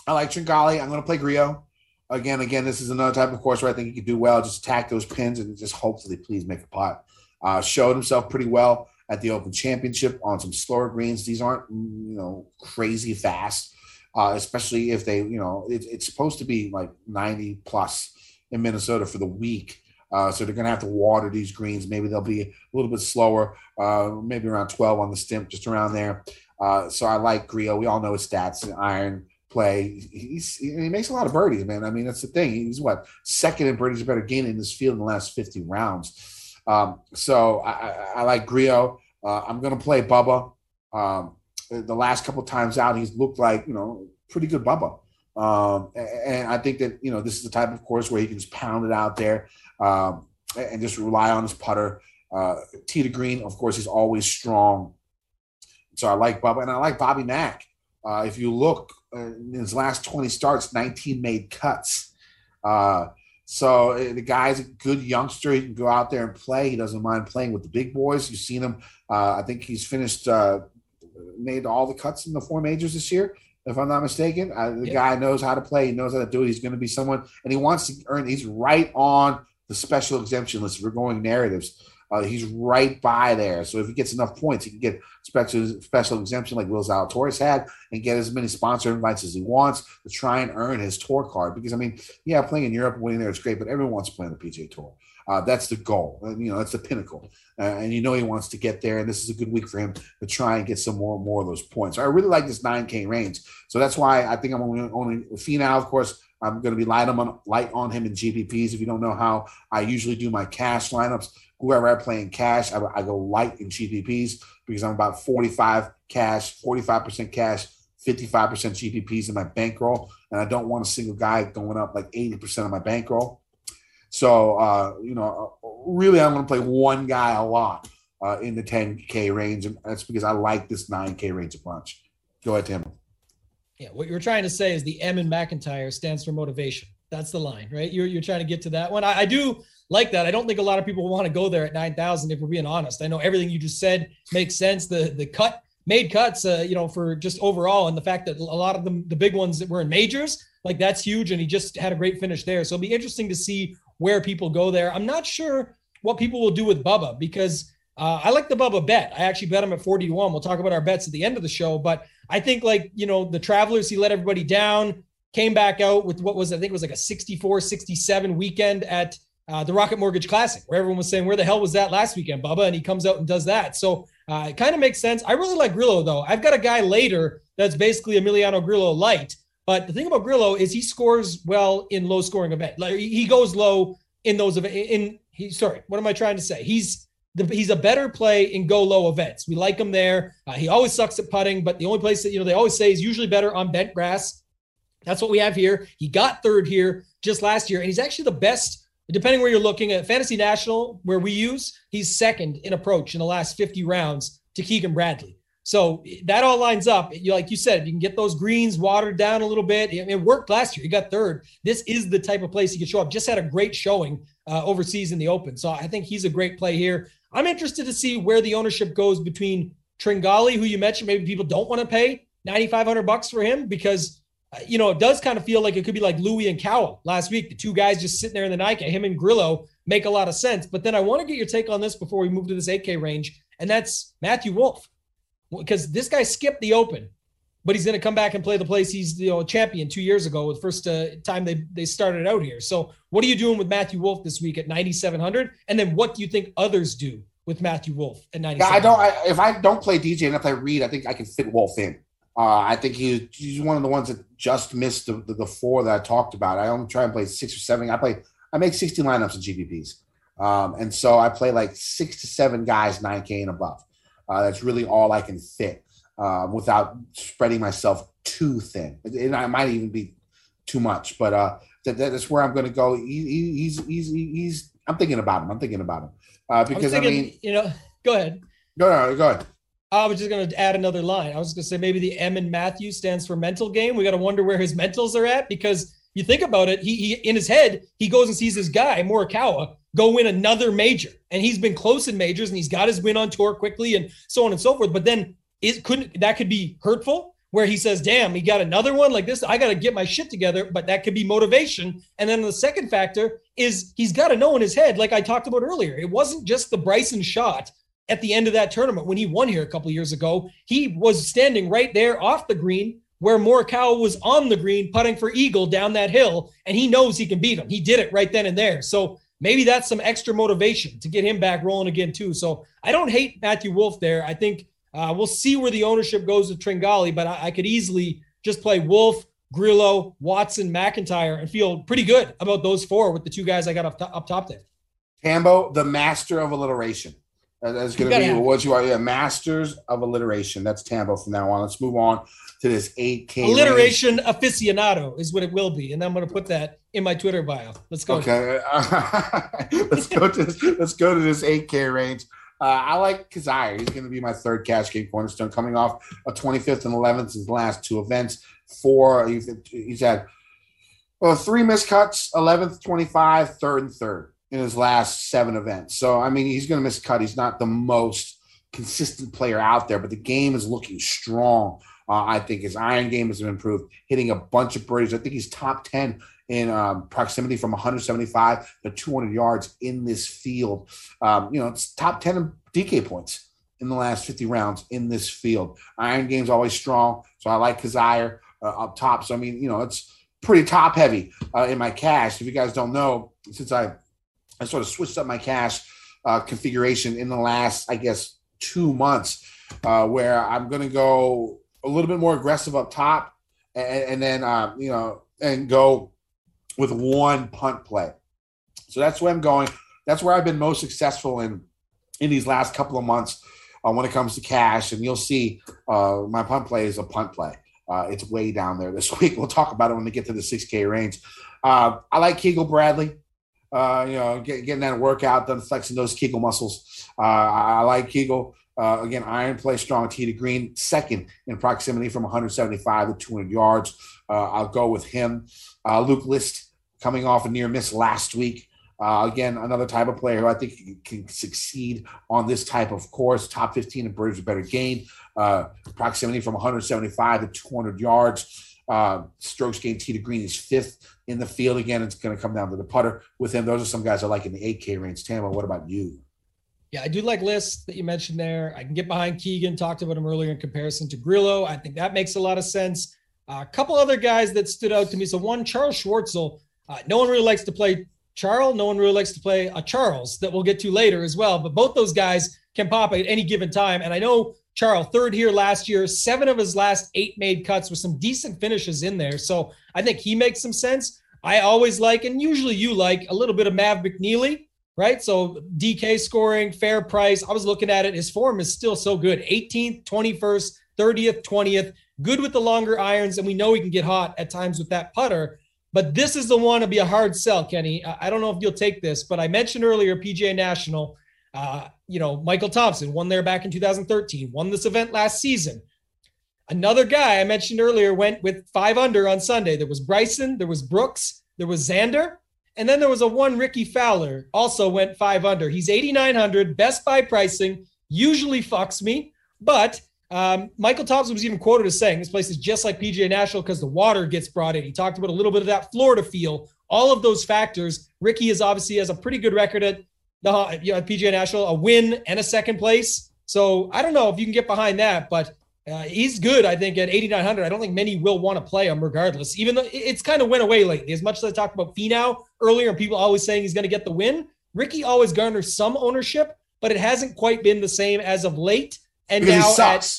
I like Tringale. I'm going to play Grillo. Again, again, this is another type of course where I think he could do well. Just attack those pins and just hopefully please make a putt. Uh, showed himself pretty well at the Open Championship on some slower greens. These aren't, mm, you know, crazy fast, uh, especially if they, you know, it, it's supposed to be like 90 plus in Minnesota for the week. Uh, so they're going to have to water these greens. Maybe they'll be a little bit slower, uh, maybe around 12 on the stimp, just around there. Uh, so I like Grillo. We all know his stats and iron play. He's, he makes a lot of birdies, man. I mean, that's the thing. He's what second in birdies better gain in this field in the last 50 rounds. Um, so I, I, I like Grillo. Uh, I'm going to play Bubba. Um, the last couple times out, he's looked like you know pretty good Bubba. Um, and I think that you know this is the type of course where he can just pound it out there um, and just rely on his putter. Uh, tee to green, of course, he's always strong. So I like Bubba, and I like Bobby Mack. Uh, if you look uh, in his last 20 starts, 19 made cuts. Uh, So uh, the guy's a good youngster. He can go out there and play. He doesn't mind playing with the big boys. You've seen him. Uh, I think he's finished, uh, made all the cuts in the four majors this year, if I'm not mistaken. Uh, the Yep. guy knows how to play. He knows how to do it. He's going to be someone, and he wants to earn. He's right on the special exemption list. If we're going narratives, uh, he's right by there. So if he gets enough points, he can get special special exemption like Will Zalatoris had, and get as many sponsor invites as he wants to try and earn his tour card. Because I mean, yeah, playing in Europe winning there is great, but everyone wants to play on the PGA Tour. Uh, that's the goal. And, you know, that's the pinnacle. Uh, and you know he wants to get there. And this is a good week for him to try and get some more and more of those points. So I really like this 9K range. So that's why I think I'm only only Finau, of course. I'm going to be light on light on him in GPPs. If you don't know how I usually do my cash lineups, whoever I play in cash, I, I go light in GPPs because I'm about 45 cash, 45% cash, 55% GPPs in my bankroll, and I don't want a single guy going up like 80% of my bankroll. So, uh, you know, really, I'm going to play one guy a lot uh, in the 10K range, and that's because I like this 9K range a bunch. Go ahead, Tim. Yeah, what you're trying to say is the M in MacIntyre stands for motivation. That's the line, right? You're you're trying to get to that one. I, I do like that. I don't think a lot of people want to go there at nine thousand. If we're being honest, I know everything you just said makes sense. The the cut made cuts, uh, you know, for just overall, and the fact that a lot of them, the big ones that were in majors, like that's huge. And he just had a great finish there. So it'll be interesting to see where people go there. I'm not sure what people will do with Bubba because uh, I like the Bubba bet. I actually bet him at 41. We'll talk about our bets at the end of the show. But I think, like, you know, the Travelers, he let everybody down, came back out with what was, I think it was like a 64 67 weekend at uh, the Rocket Mortgage Classic, where everyone was saying, where the hell was that last weekend, Bubba? And he comes out and does that. So uh, it kind of makes sense. I really like Grillo, though. I've got a guy later that's basically Emiliano Grillo light. But the thing about Grillo is he scores well in low scoring events. Like he goes low in those events. In he, sorry, what am I trying to say? He's the, he's a better play in go low events. We like him there. Uh, he always sucks at putting, but the only place that you know they always say is usually better on bent grass. That's what we have here. He got third here just last year, and he's actually the best. Depending where you're looking at Fantasy National, where we use, he's second in approach in the last 50 rounds to Keegan Bradley. So that all lines up. Like you said, you can get those greens watered down a little bit. It, it worked last year. He got third. This is the type of place he could show up. Just had a great showing uh, overseas in the Open. So I think he's a great play here. I'm interested to see where the ownership goes between Tringale, who you mentioned, maybe people don't want to pay 9,500 bucks for him because, you know, it does kind of feel like it could be like Louis and Cowell last week. The two guys just sitting there in the Nike, him and Grillo make a lot of sense. But then I want to get your take on this before we move to this 8K range, and that's Matthew Wolff. Because this guy skipped the Open, but he's going to come back and play the place he's you know champion two years ago, the first uh, time they they started out here. So what are you doing with Matthew Wolff this week at 9,700? And then what do you think others do with Matthew Wolff at 9,700? Yeah, I don't. I, if I don't play DJ and if I read, I think I can fit Wolff in. Uh, I think he, he's one of the ones that just missed the, the, the four that I talked about. I only try and play six or seven. I play. I make 60 lineups in GPPs, um, and so I play like six to seven guys 9K and above. Uh, that's really all I can fit uh, without spreading myself too thin. And I might even be too much, but uh, that, that's where I'm going to go. He, he, he's, he's, he's, I'm thinking about him. I'm thinking about him uh, because I, mean, you know, go ahead. no, no, go ahead. I was just going to add another line. I was going to say maybe the M in Matthew stands for mental game. We got to wonder where his mentals are at because you think about it, he, he in his head, he goes and sees this guy, Morikawa, go win another major. And he's been close in majors and he's got his win on tour quickly and so on and so forth. But then it couldn't that could be hurtful where he says, damn, he got another one like this. I got to get my shit together. But that could be motivation. And then the second factor is he's got to know in his head, like I talked about earlier, it wasn't just the Bryson shot at the end of that tournament when he won here a couple years ago. He was standing right there off the green where Morikawa was on the green putting for eagle down that hill, and he knows he can beat him. He did it right then and there. So maybe that's some extra motivation to get him back rolling again too. So I don't hate Matthew Wolff there. I think uh, we'll see where the ownership goes with Tringale, but I, I could easily just play Wolff, Grillo, Watson, MacIntyre, and feel pretty good about those four with the two guys I got up, up top there. Tambo, the master of alliteration. That- That's going to be what you are. Yeah, masters of alliteration. That's Tambo from now on. Let's move on to this 8K. range. Alliteration aficionado is what it will be, and I'm going to put that in my Twitter bio. Let's go. Okay. let's go to this, let's go to this 8K range. Uh, I like Kizzire. He's going to be my third cash game cornerstone coming off a 25th and 11th in his last two events. Four, he's, he's had Well, three miscuts, 11th, 25, third, and third in his last seven events. So, I mean, he's going to miss a cut. He's not the most consistent player out there, but the game is looking strong. Uh, I think his iron game has improved, hitting a bunch of birdies. I think he's top 10 in um, proximity from 175 to 200 yards in this field. Um, you know, it's top 10 DK points in the last 50 rounds in this field. Iron game's always strong, so I like Kizzire uh, up top. So, I mean, you know, it's pretty top heavy uh, in my cash. If you guys don't know, since I, I sort of switched up my cash uh, configuration in the last, I guess, two months, uh, where I'm going to go a little bit more aggressive up top and, and then, uh, you know, and go with one punt play. So that's where I'm going. That's where I've been most successful in in these last couple of months uh, when it comes to cash. And you'll see uh, my punt play is a punt play. Uh, it's way down there this week. We'll talk about it when we get to the 6K range. Uh, I like Kegel Bradley. Uh, you know, get, getting that workout done, flexing those Kegel muscles. Uh, I, I like Kegel. Uh, again, iron play strong tee to green, second in proximity from 175 to 200 yards. Uh, I'll go with him. Uh, Luke List coming off a near miss last week. Uh, again, another type of player who I think can succeed on this type of course. Top 15 in birds better gain, proximity from 175 to 200 yards. Uh, strokes gained tee to green is fifth in the field. Again, it's going to come down to the putter with him. Those are some guys I like in the 8K range. Tambo, what about you? Yeah, I do like lists that you mentioned there. I can get behind Keegan, talked about him earlier in comparison to Grillo. I think that makes a lot of sense. Uh, a couple other guys that stood out to me. So one, Charles Schwartzel. Uh, no one really likes to play Charles. No one really likes to play a Charles that we'll get to later as well. But both those guys can pop at any given time. And I know Charles, third here last year, seven of his last eight made cuts with some decent finishes in there. So I think he makes some sense. I always like, and usually you like, a little bit of Mav McNealy, right? So DK scoring, fair price. I was looking at it. His form is still so good 18th, 21st, 30th, 20th. Good with the longer irons. And we know he can get hot at times with that putter. But this is the one to be a hard sell, Kenny. I don't know if you'll take this, but I mentioned earlier PGA National. Uh, you know, Michael Thompson won there back in 2013, won this event last season. Another guy I mentioned earlier went with five under on Sunday. There was Bryson, there was Brooks, there was Xander, and then there was a one Rickie Fowler also went five under. He's 8,900, best buy pricing, usually fucks me, but um, Michael Thompson was even quoted as saying this place is just like PGA National because the water gets brought in. He talked about a little bit of that Florida feel, all of those factors. Rickie is obviously has a pretty good record at the you know, PGA National, a win and a second place. So I don't know if you can get behind that, but uh, he's good. I think at 8,900. I don't think many will want to play him regardless. Even though it's kind of went away lately. As much as I talked about Finau earlier, and people always saying he's going to get the win. Rickie always garners some ownership, but it hasn't quite been the same as of late. And now at.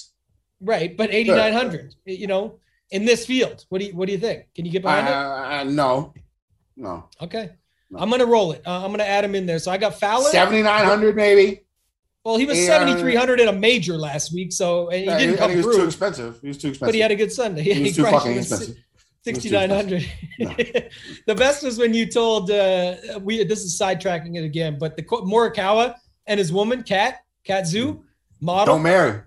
Right, but 8900, you know, in this field. What do you what do you think? Can you get behind it? Uh, no, no. Okay. I'm going to roll it. Uh, I'm going to add him in there. So I got Fowler. 7,900 maybe. Well, he was 7300 in a major last week, so and he Yeah, didn't I come he was too through, expensive. He was too expensive. but he had a good Sunday. He was too crushed fucking expensive. 6900 the best was when you told uh we this is sidetracking it again but the morikawa and his woman kat kat zoo model Don't marry.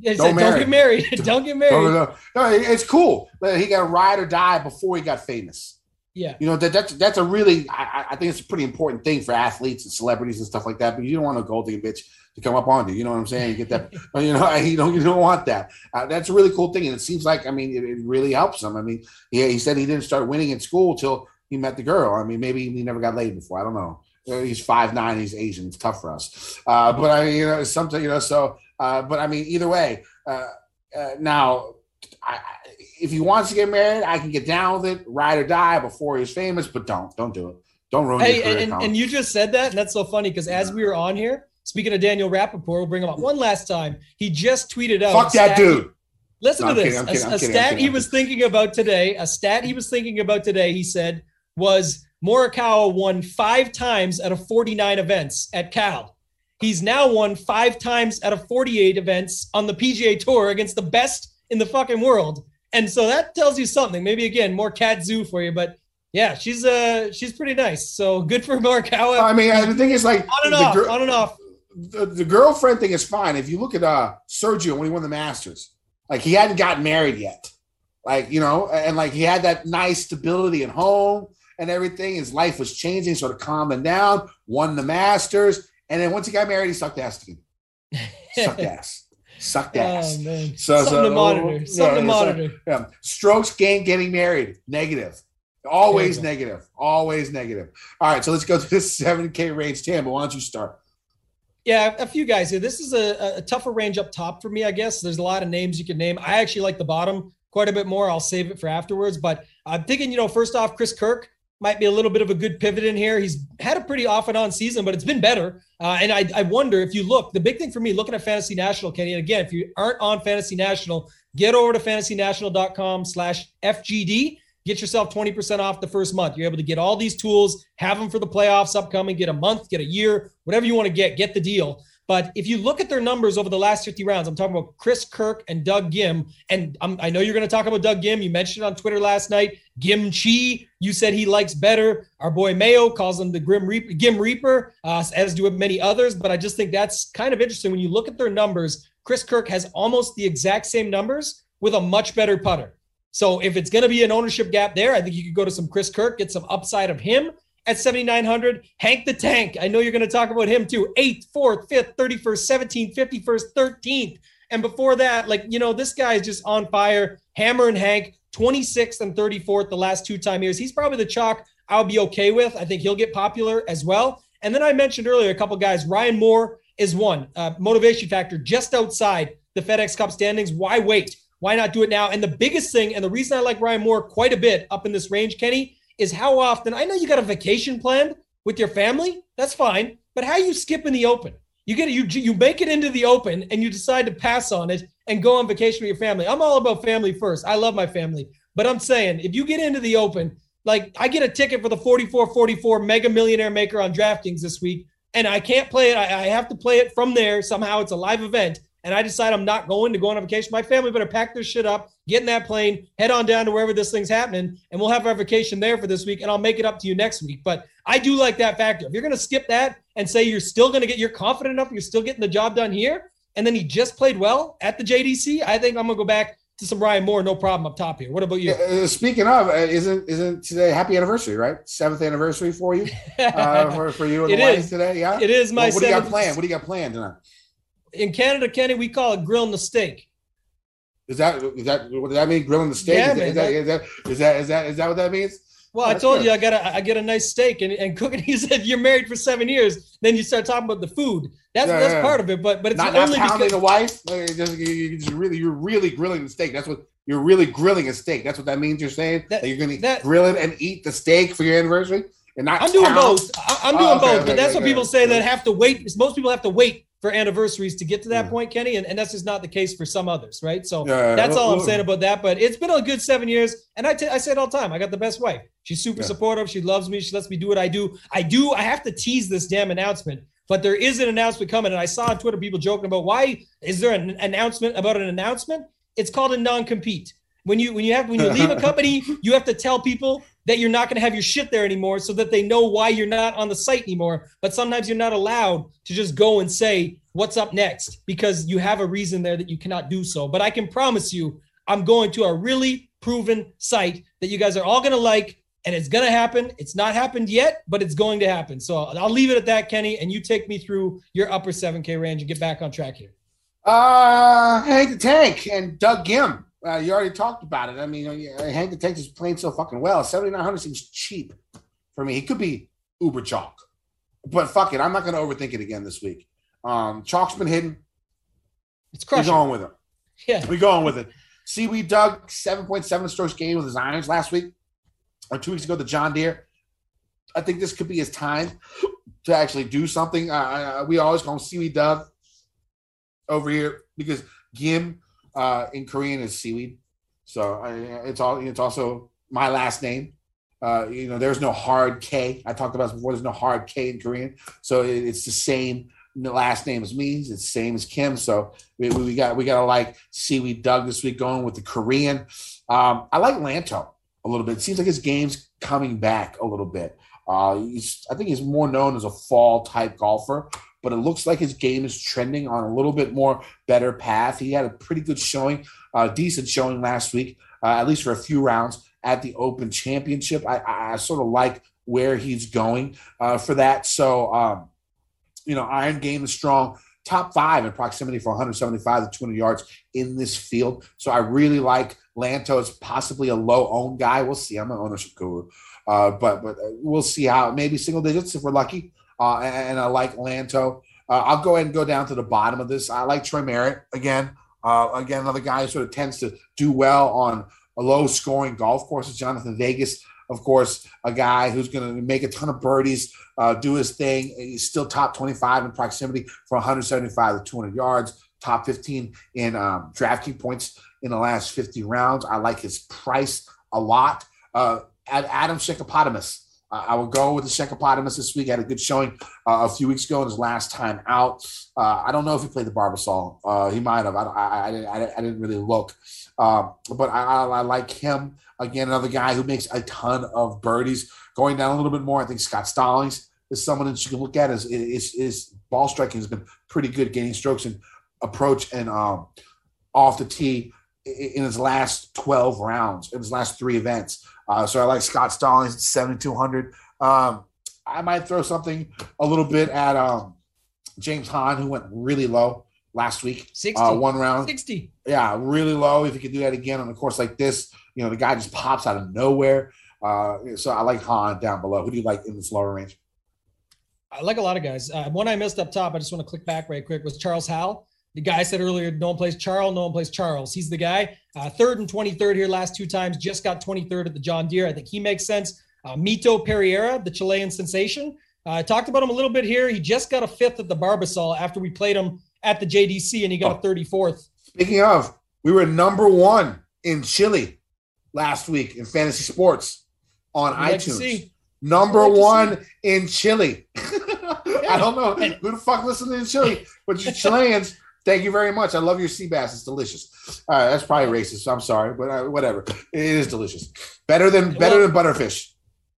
He don't said, don't get married don't get married No, no, no. No, it's cool. But He got ride or die before he got famous. Yeah You know that that's that's a really I, I- think it's a pretty important thing for athletes and celebrities and stuff like that. But you don't want a gold digger bitch to come up on you. You know what I'm saying? You get that. you know you don't you don't want that. Uh, that's a really cool thing, and it seems like I mean it, it really helps him. I mean, yeah, he said he didn't start winning in school till he met the girl. I mean, maybe he never got laid before. I don't know. Uh, He's five nine. He's Asian. It's tough for us. Uh, but I mean, you know, something you know. So, uh, but I mean, either way. Uh, uh, now, I- if he wants to get married, I can get down with it, ride or die before he's famous. But don't, don't do it. Don't ruin Hey, and, and you just said that, and that's so funny because as we were on here, speaking of Daniel Rapaport, we'll bring him up one last time. He just tweeted out. fuck that dude. Listen No, to this. kidding, A- kidding, a, kidding, stat he was thinking about today. A stat he was thinking about today. He said was Morikawa won five times out of 49 events at Cal. He's now won five times out of 48 events on the PGA Tour against the best in the fucking world. And so that tells you something. Maybe again, more cat zoo for you, but yeah, she's uh she's pretty nice. So good for Morikawa. I mean, uh, the thing is, like, on and off, gir- on and off. the, the girlfriend thing is fine. If you look at uh Sergio when he won the Masters, like he hadn't gotten married yet. like you know, and like he had that nice stability at home and everything. His life was changing, sort of calming down. Won the Masters, and then once he got married, he sucked ass again. Sucked ass. Sucked oh, ass. Oh man, So- something so- to oh, monitor. yeah, Something to yeah, monitor. Yeah. Strokes gained getting married. Negative. Always negative. Always negative. All right, so let's go to this 7K range. Tambo, why don't you start? Yeah, a few guys here. This is a, a tougher range up top for me, I guess. There's a lot of names you can name. I actually like the bottom quite a bit more. I'll save it for afterwards. But I'm thinking, you know, first off, Chris Kirk might be a little bit of a good pivot in here. He's had a pretty off and on season, but it's been better. Uh, and I, I wonder if you look, the big thing for me looking at Fantasy National, Kenny, and again, if you aren't on Fantasy National, get over to fantasynational.com slash FGD. Get yourself 20% off the first month. You're able to get all these tools, have them for the playoffs upcoming, get a month, get a year, whatever you want to get, get the deal. But if you look at their numbers over the last 50 rounds, I'm talking about Chris Kirk and Doug Ghim. And I'm, i know you're going to talk about Doug Ghim. You mentioned it on Twitter last night. Gim Chi, you said he likes better. Our boy Mayo calls him the Grim Reaper, Gim Reaper, uh, as do many others. But I just think that's kind of interesting when you look at their numbers. Chris Kirk has almost the exact same numbers with a much better putter. So if it's going to be an ownership gap there, I think you could go to some Chris Kirk, get some upside of him at 7,900. Hank the Tank, I know you're going to talk about him too. Eighth, fourth, fifth, 31st, 17th, 51st, 13th. And before that, like, you know, this guy is just on fire. Hammer and Hank, 26th and 34th the last two time years. He's probably the chalk I'll be okay with. I think he'll get popular as well. And then I mentioned earlier a couple guys. Ryan Moore is one. Uh, motivation factor just outside the FedEx Cup standings. Why wait? Why not do it now? And the biggest thing, and the reason I like Ryan Moore quite a bit up in this range, Kenny, is how often I know you got a vacation planned with your family. That's fine, but how you skip in the open? You get you you make it into the open and you decide to pass on it and go on vacation with your family. I'm all about family first. I love my family, but I'm saying if you get into the open, like I get a ticket for the 44-44 Mega Millionaire Maker on DraftKings this week, and I can't play it. I, I have to play it from there somehow. It's a live event and I decide I'm not going to go on a vacation, my family better pack their shit up, get in that plane, head on down to wherever this thing's happening, and we'll have our vacation there for this week, and I'll make it up to you next week. But I do like that factor. If you're going to skip that and say you're still going to get, you're confident enough, you're still getting the job done here, and then he just played well at the JDC, I think I'm going to go back to some Ryan Moore, no problem up top here. What about you? Uh, speaking of, uh, isn't isn't today happy anniversary, right? Seventh anniversary for you, uh, for, for you and the wife today. Yeah, it is my Well, what do you got planned? What do you got planned tonight? In Canada, Kenny, we call it grilling the steak. Is that is that what does that mean? Grilling the steak? Yeah, is, man, that, is, that, is that is that is that is that what that means? Well, I told good. you I got a I get a nice steak and, and cooking. He said you're married for seven years. Then you start talking about the food. That's Yeah, that's yeah. part of it. But but it's Not, not only pounding because the wife. Like, just, you, you just really you're really grilling the steak. That's what you're really grilling a steak. That's what that means. You're saying That- that, you're gonna grill it and eat the steak for your anniversary, and not I'm doing pound- both. I, I'm Oh, doing okay, both. okay, but that's okay, what people say that have to wait. Most people have to wait for anniversaries to get to that Yeah. point, Kenny, and, and that's just not the case for some others, right? So Yeah, that's all I'm saying about that. But it's been a good seven years, and I t- I say it all the time. I got the best wife. She's super Yeah. supportive. She loves me. She lets me do what I do. I do. I have to tease this damn announcement. But there is an announcement coming, and I saw on Twitter people joking about why is there an announcement about an announcement? It's called a non-compete. When you when you have when you leave a company, you have to tell people that you're not going to have your shit there anymore, so that they know why you're not on the site anymore. But sometimes you're not allowed to just go and say what's up next because you have a reason there that you cannot do so. But I can promise you, I'm going to a really proven site that you guys are all going to like, and it's going to happen. It's not happened yet, but it's going to happen. So I'll leave it at that, Kenny, and you take me through your upper 7K range and get back on track here. Uh, Hank the Tank and Doug Ghim. Uh, you already talked about it. I mean, uh, Hank the Tank is playing so fucking well. Seventy nine hundred seems cheap for me. He could be uber chalk, but fuck it. I'm not going to overthink it again this week. Um, chalk's been hidden. It's crazy. We're going with it. Yeah. We're going with it. Seaweed Doug, 7.7 strokes game with his irons last week or two weeks ago, the John Deere. I think this could be his time to actually do something. Uh, we always call him Seaweed Doug over here because Gim uh, in Korean is seaweed. So uh, it's all. It's also my last name. Uh, you know, there's no hard K. I talked about before. There's no hard K in Korean, so it, it's the same last name as me. It's the same as Kim. So we, we got we got to like Seaweed Doug this week going with the Korean. Um, I like Lanto a little bit. It seems like his game's coming back a little bit. Uh, I think he's more known as a fall type golfer, but it looks like his game is trending on a little bit more better path. He had a pretty good showing, uh, decent showing last week uh, at least for a few rounds at the Open Championship. I, I, I sort of like where he's going uh, for that. So, um, you know, Iron Game is strong. Top five in proximity for 175 to 200 yards in this field. So I really like Lanto as possibly a low owned guy. We'll see. I'm an ownership guru, uh, but but we'll see how maybe single digits if we're lucky. Uh, and, and I like Lanto. Uh, I'll go ahead and go down to the bottom of this. I like Troy Merritt again. Uh, again, another guy who sort of tends to do well on low scoring golf courses. Jhonattan Vegas, of course, a guy who's going to make a ton of birdies, uh, do his thing. He's still top 25 in proximity for 175 to 200 yards, top 15 in um, DraftKings points in the last 50 rounds. I like his price a lot. Uh, Adam Shekopotamus. Uh, I will go with the Shekopotamus this week. Had a good showing uh, a few weeks ago in his last time out. Uh, I don't know if he played the Barbasol. Uh, he might have. I, I, I, didn't, I, didn't really look. Um, but I, I, like him. Again, another guy who makes a ton of birdies. Going down a little bit more, I think Scott Stallings is someone that you can look at. His, his ball striking has been pretty good, gaining strokes and approach and um, off the tee in his last 12 rounds, in his last three events. Uh, so I like Scott Stallings at 7,200. Um, I might throw something a little bit at um, James Hahn, who went really low last week. 60. Uh, one round. 60. Yeah, really low. If you could do that again on a course like this, you know, the guy just pops out of nowhere. Uh, so I like Hahn down below. Who do you like in this lower range? I like a lot of guys. Uh, one I missed up top, I just want to click back right quick, was Charles Howell. The guy said earlier, no one plays Charles, no one plays Charles. He's the guy. Uh, third and 23rd here last two times, just got 23rd at the John Deere. I think he makes sense. Uh, Mito Pereira, the Chilean sensation. Uh, I talked about him a little bit here. He just got a fifth at the Barbasol after we played him at the JDC and he got a 34th. Speaking of, we were number one in Chile last week in fantasy sports on Like to iTunes. see. Number like one in Chile. I don't know who the fuck listened in Chile, but you Chileans, thank you very much. I love your sea bass. It's delicious. All right, that's probably racist. I'm sorry, but uh, whatever. It is delicious. Better than better Well- than butterfish.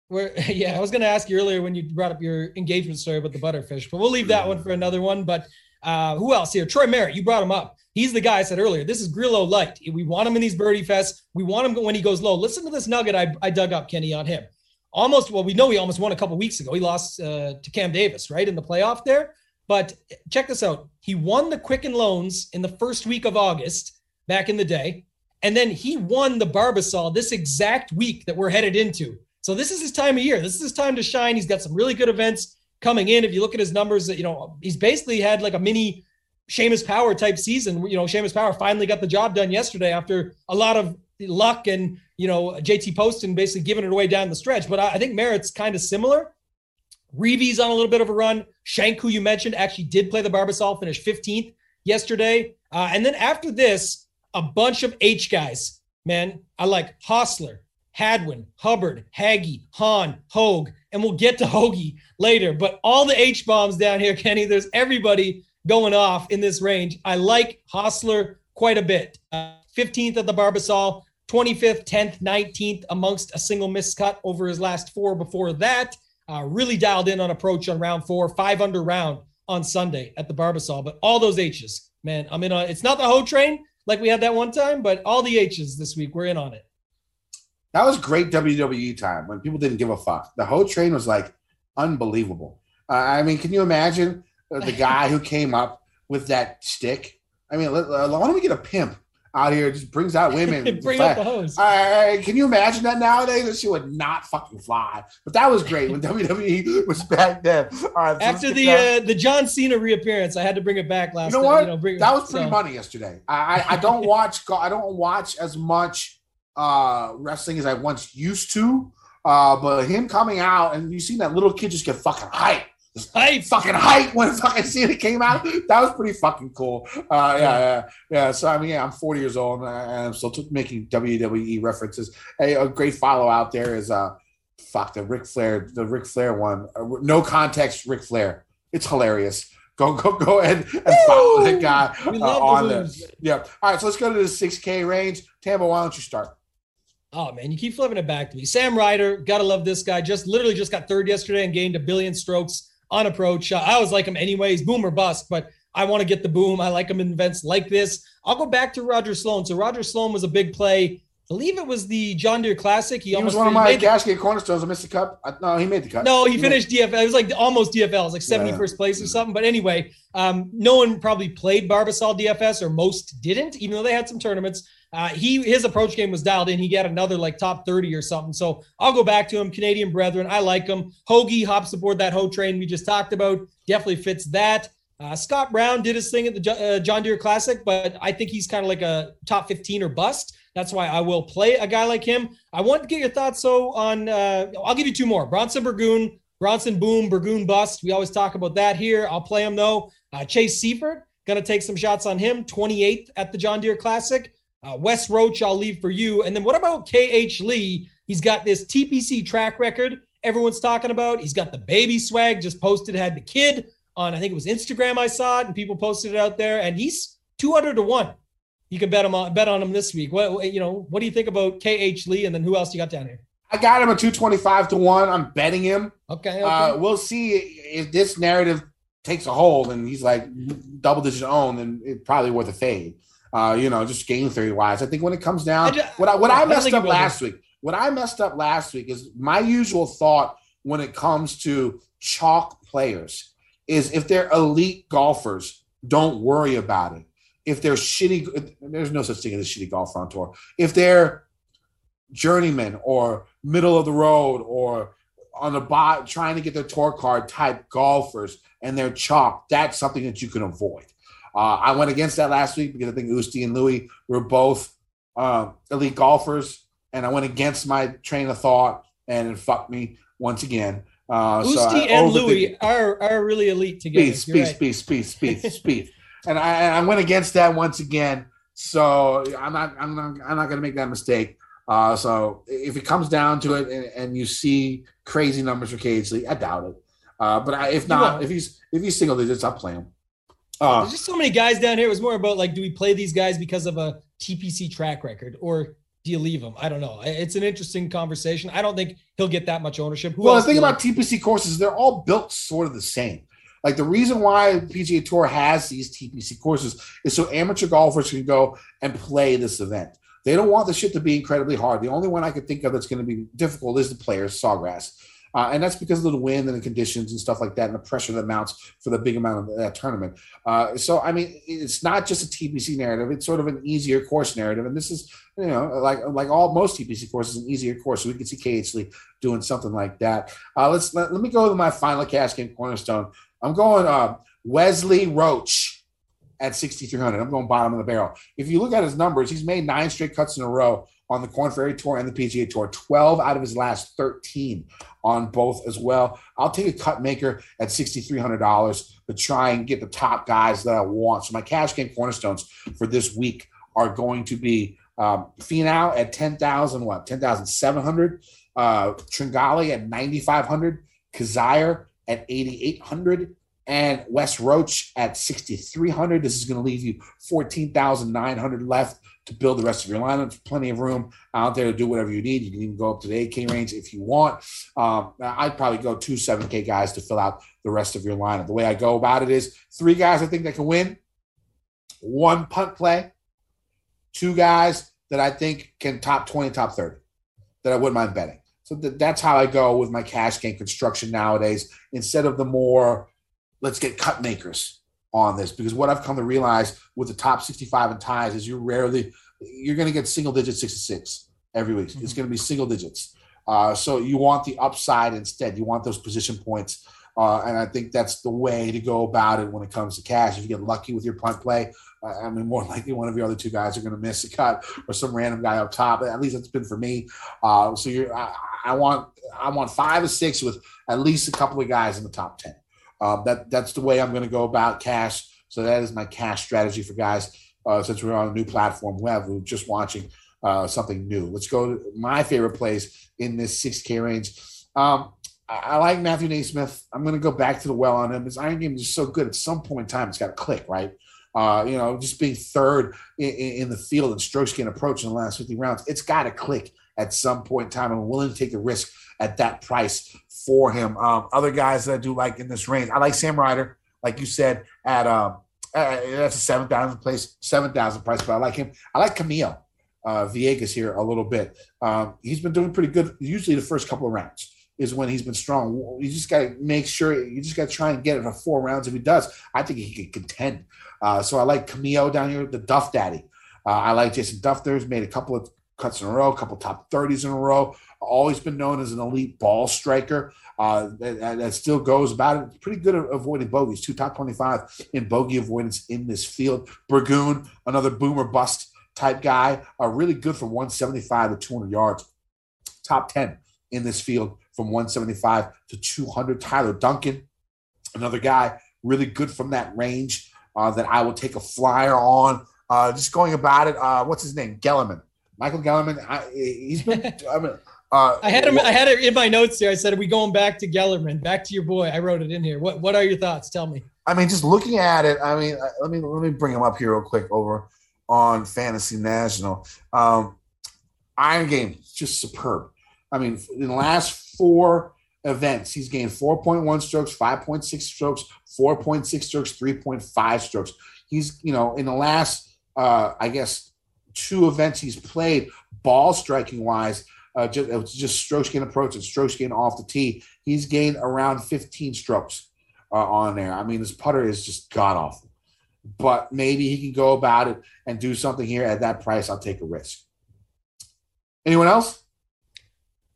Where, yeah, I was going to ask you earlier when you brought up your engagement story about the butterfish, but we'll leave that one for another one. But uh, who else here? Troy Merritt, you brought him up. He's the guy I said earlier. This is Grillo light. We want him in these birdie fests. We want him when he goes low. Listen to this nugget I, I dug up, Kenny, on him. Almost, well, we know he almost won a couple weeks ago. He lost uh, to Cam Davis, right, in the playoff there. But check this out. He won the Quicken Loans in the first week of August back in the day. And then he won the Barbasol this exact week that we're headed into. So this is his time of year. This is his time to shine. He's got some really good events coming in. If you look at his numbers, you know he's basically had like a mini Seamus Power type season. You know, Seamus Power finally got the job done yesterday after a lot of luck and you know JT Poston basically giving it away down the stretch. But I, I think Merritt's kind of similar. Reevy's on a little bit of a run. Shank, who you mentioned, actually did play the Barbasol, finished 15th yesterday. Uh, and then after this, a bunch of H guys. Man, I like Hossler, Hadwin, Hubbard, Hagy, Hahn, Hoge, and we'll get to Hoagie later. But all the H bombs down here, Kenny, there's everybody going off in this range. I like Hossler quite a bit. Uh, 15th at the Barbasol, 25th, 10th, 19th amongst a single miscut over his last four before that. Uh, really dialed in on approach on round four, five under round on Sunday at the Barbasol. But all those H's, man, I'm in on. It's not the whole train like we had that one time, but all the H's this week, we're in on it. That was great WWE time when people didn't give a fuck. The whole train was like unbelievable. Uh, I mean, can you imagine uh, the guy who came up with that stick? I mean, uh, why don't we get a pimp out here? Just brings out women. Bring up the hose. Uh, can you imagine that nowadays? That she would not fucking fly. But that was great when WWE was back then. All right, After the uh, the John Cena reappearance, I had to bring it back last. you know time, what? bring- that was pretty so- money yesterday. I, I, I don't watch I don't watch as much uh, wrestling as I once used to. Uh, but him coming out and you seen that little kid just get fucking hype. Hey, Fucking hype when fucking Cena came out. That was pretty fucking cool. Uh, yeah, yeah, yeah. So I mean, yeah, I'm 40 years old and I- I'm still making WWE references. Hey, a great follow out there is uh, fuck the Ric Flair, the Ric Flair one. Uh, no context, Ric Flair. It's hilarious. Go, go, go ahead and follow that guy We uh, on there. Yeah. All right. So let's go to the 6K range. Tambo, why don't you start? Oh man, you keep flipping it back to me. Sam Ryder, gotta love this guy. Just literally just got third yesterday and gained a billion strokes on approach. Uh, I always like him anyways, boom or bust, but I want to get the boom. I like him in events like this. I'll go back to Roger Sloan. So Roger Sloan was a big play I believe it was the John Deere Classic. He, He was almost one of he my made game cornerstones. I missed the cut. I, no, he made the cut. No, he made- finished DFL. It was like almost DFL. It was like Yeah, 71st place or something. But anyway, um, no one probably played Barbasol DFS, or most didn't, even though they had some tournaments. Uh, he his approach game was dialed in. He got another like top 30 or something. So I'll go back to him. Canadian brethren, I like him. Hoagie hops aboard that hoe train we just talked about. Definitely fits that. Uh, Scott Brown did his thing at the uh, John Deere Classic, but I think he's kind of like a top 15 or bust. That's why I will play a guy like him. I want to get your thoughts, so on. Uh, I'll give you two more: Bronson Burgoon, Bronson boom, Burgoon bust. We always talk about that here. I'll play him though. Uh, Chase Seifert, gonna take some shots on him. 28th at the John Deere Classic. Uh, Wes Roach, I'll leave for you. And then what about KH Lee? He's got this TPC track record everyone's talking about. He's got the baby swag, just posted, had the kid on, I think it was Instagram. I saw it and people posted it out there. And he's 200 to 1. You can bet him on bet on him this week. What you know, what do you think about KH Lee? And then who else you got down here? I got him at 225 to 1. I'm betting him. Okay. okay. Uh, we'll see if this narrative takes a hold and he's like double digit own, then it's probably worth a fade. Uh, you know, just game theory wise. I think when it comes I down, what I, what I I messed up last week, what I messed up last week is my usual thought when it comes to chalk players is if they're elite golfers, don't worry about it. If they're shitty, there's no such thing as a shitty golfer on tour. If they're journeyman or middle of the road or on the bot trying to get their tour card type golfers and they're chalk, that's something that you can avoid. Uh, I went against that last week because I think Usti and Louis were both uh, elite golfers, and I went against my train of thought and it fucked me once again. Uh, so Usti and overthink- Louis are, are really elite together. Speed, speed, right. speed, speed, speed, speed. And I, I went against that once again. So I'm not, I'm not, I'm not going to make that mistake. Uh, so if it comes down to it, and, and you see crazy numbers for KH Lee, I doubt it. Uh, but I, if not, if he's if he's single digits, I'll play him. Uh, There's just so many guys down here. It was more about like, do we play these guys because of a TPC track record, or do you leave them? I don't know. It's an interesting conversation. I don't think he'll get that much ownership. Who well, the thing about TPC courses, they're all built sort of the same. Like the reason why PGA Tour has these TPC courses is so amateur golfers can go and play this event. They don't want the shit to be incredibly hard. The only one I could think of that's going to be difficult is the players, Sawgrass. Uh, and that's because of the wind and the conditions and stuff like that, and the pressure that mounts for the big amount of that tournament. Uh, so, I mean, it's not just a TPC narrative; it's sort of an easier course narrative. And this is, you know, like like all most TPC courses, an easier course. So we can see KH doing something like that. Uh, let's let, let me go to my final cash game cornerstone. I'm going uh, Wesley Roach at 6,300. I'm going bottom of the barrel. If you look at his numbers, he's made nine straight cuts in a row on the Corn Ferry Tour and the PGA Tour, 12 out of his last 13 on both as well. I'll take a cut maker at $6,300 to try and get the top guys that I want. So my cash game cornerstones for this week are going to be um, Finau at 10,000, what, 10,700, uh, Tringale at 9,500, Kizzire at 8,800, and Wes Roach at 6,300. This is going to leave you 14,900 left to build the rest of your lineup. Plenty of room out there to do whatever you need. You can even go up to the 8K range if you want. Um, I'd probably go two 7K guys to fill out the rest of your lineup. The way I go about it is three guys I think that can win, one punt play, two guys that I think can top 20, top 30 that I wouldn't mind betting. So th- that's how I go with my cash game construction nowadays instead of the more let's get cut makers on this because what I've come to realize with the top 65 and ties is you rarely you're going to get single digits 66 every week. It's going to be single digits. Uh, so you want the upside instead. You want those position points. Uh, and I think that's the way to go about it when it comes to cash. If you get lucky with your punt play, uh, I mean, more likely one of your other two guys are going to miss a cut or some random guy up top. At least that's been for me. Uh, so you're, I, I want, I want five or six with at least a couple of guys in the top ten. Um, that that's the way I'm going to go about cash. So that is my cash strategy for guys. Uh, since we're on a new platform, who have who are just watching uh, something new. Let's go to my favorite place in this 6K range. Um, I, like Matthew NeSmith. I'm going to go back to the well on him. His iron game is so good. At some point in time, it's got to click, right? Uh, you know, just being third in, in, the field and strokes getting approach in the last 50 rounds, it's got to click at some point in time. I'm willing to take the risk at that price for him. Um, other guys that I do like in this range, I like Sam Ryder, like you said, at um, uh, that's a seven thousand place, seven thousand price, but I like him. I like Camilo. uh, Villegas here a little bit. Um, he's been doing pretty good. Usually, the first couple of rounds is when he's been strong. You just got to make sure you just got to try and get it for four rounds. If he does, I think he could contend. Uh, so I like Camilo down here, the Duff Daddy. Uh, I like Jason Duff. There's made a couple of cuts in a row, a couple top 30s in a row. Always been known as an elite ball striker. Uh, that, that still goes about it. Pretty good at avoiding bogeys. Two top 25 in bogey avoidance in this field. Burgoon, another boomer bust type guy, are really good from 175 to 200 yards. Top 10 in this field from 175 to 200. Tyler Duncan, another guy, really good from that range uh, that I will take a flyer on. Uh, just going about it. Uh, what's his name? Gellerman. Michael Gellerman. I, he's been. I mean, uh, I had him. I had it in my notes here. I said, "Are we going back to Gellerman? Back to your boy?" I wrote it in here. What What are your thoughts? Tell me. I mean, just looking at it. I mean, uh, let me let me bring him up here real quick over on Fantasy National. Um, Iron Game, just superb. I mean, in the last four events, he's gained 4.1 strokes, 5.6 strokes, 4.6 strokes, 3.5 strokes. He's, you know, in the last, uh, I guess, two events he's played, ball striking wise, uh, just, just strokes gain approach and strokes gain off the tee, he's gained around 15 strokes uh, on there. I mean, his putter is just god awful. But maybe he can go about it and do something here at that price. I'll take a risk. Anyone else?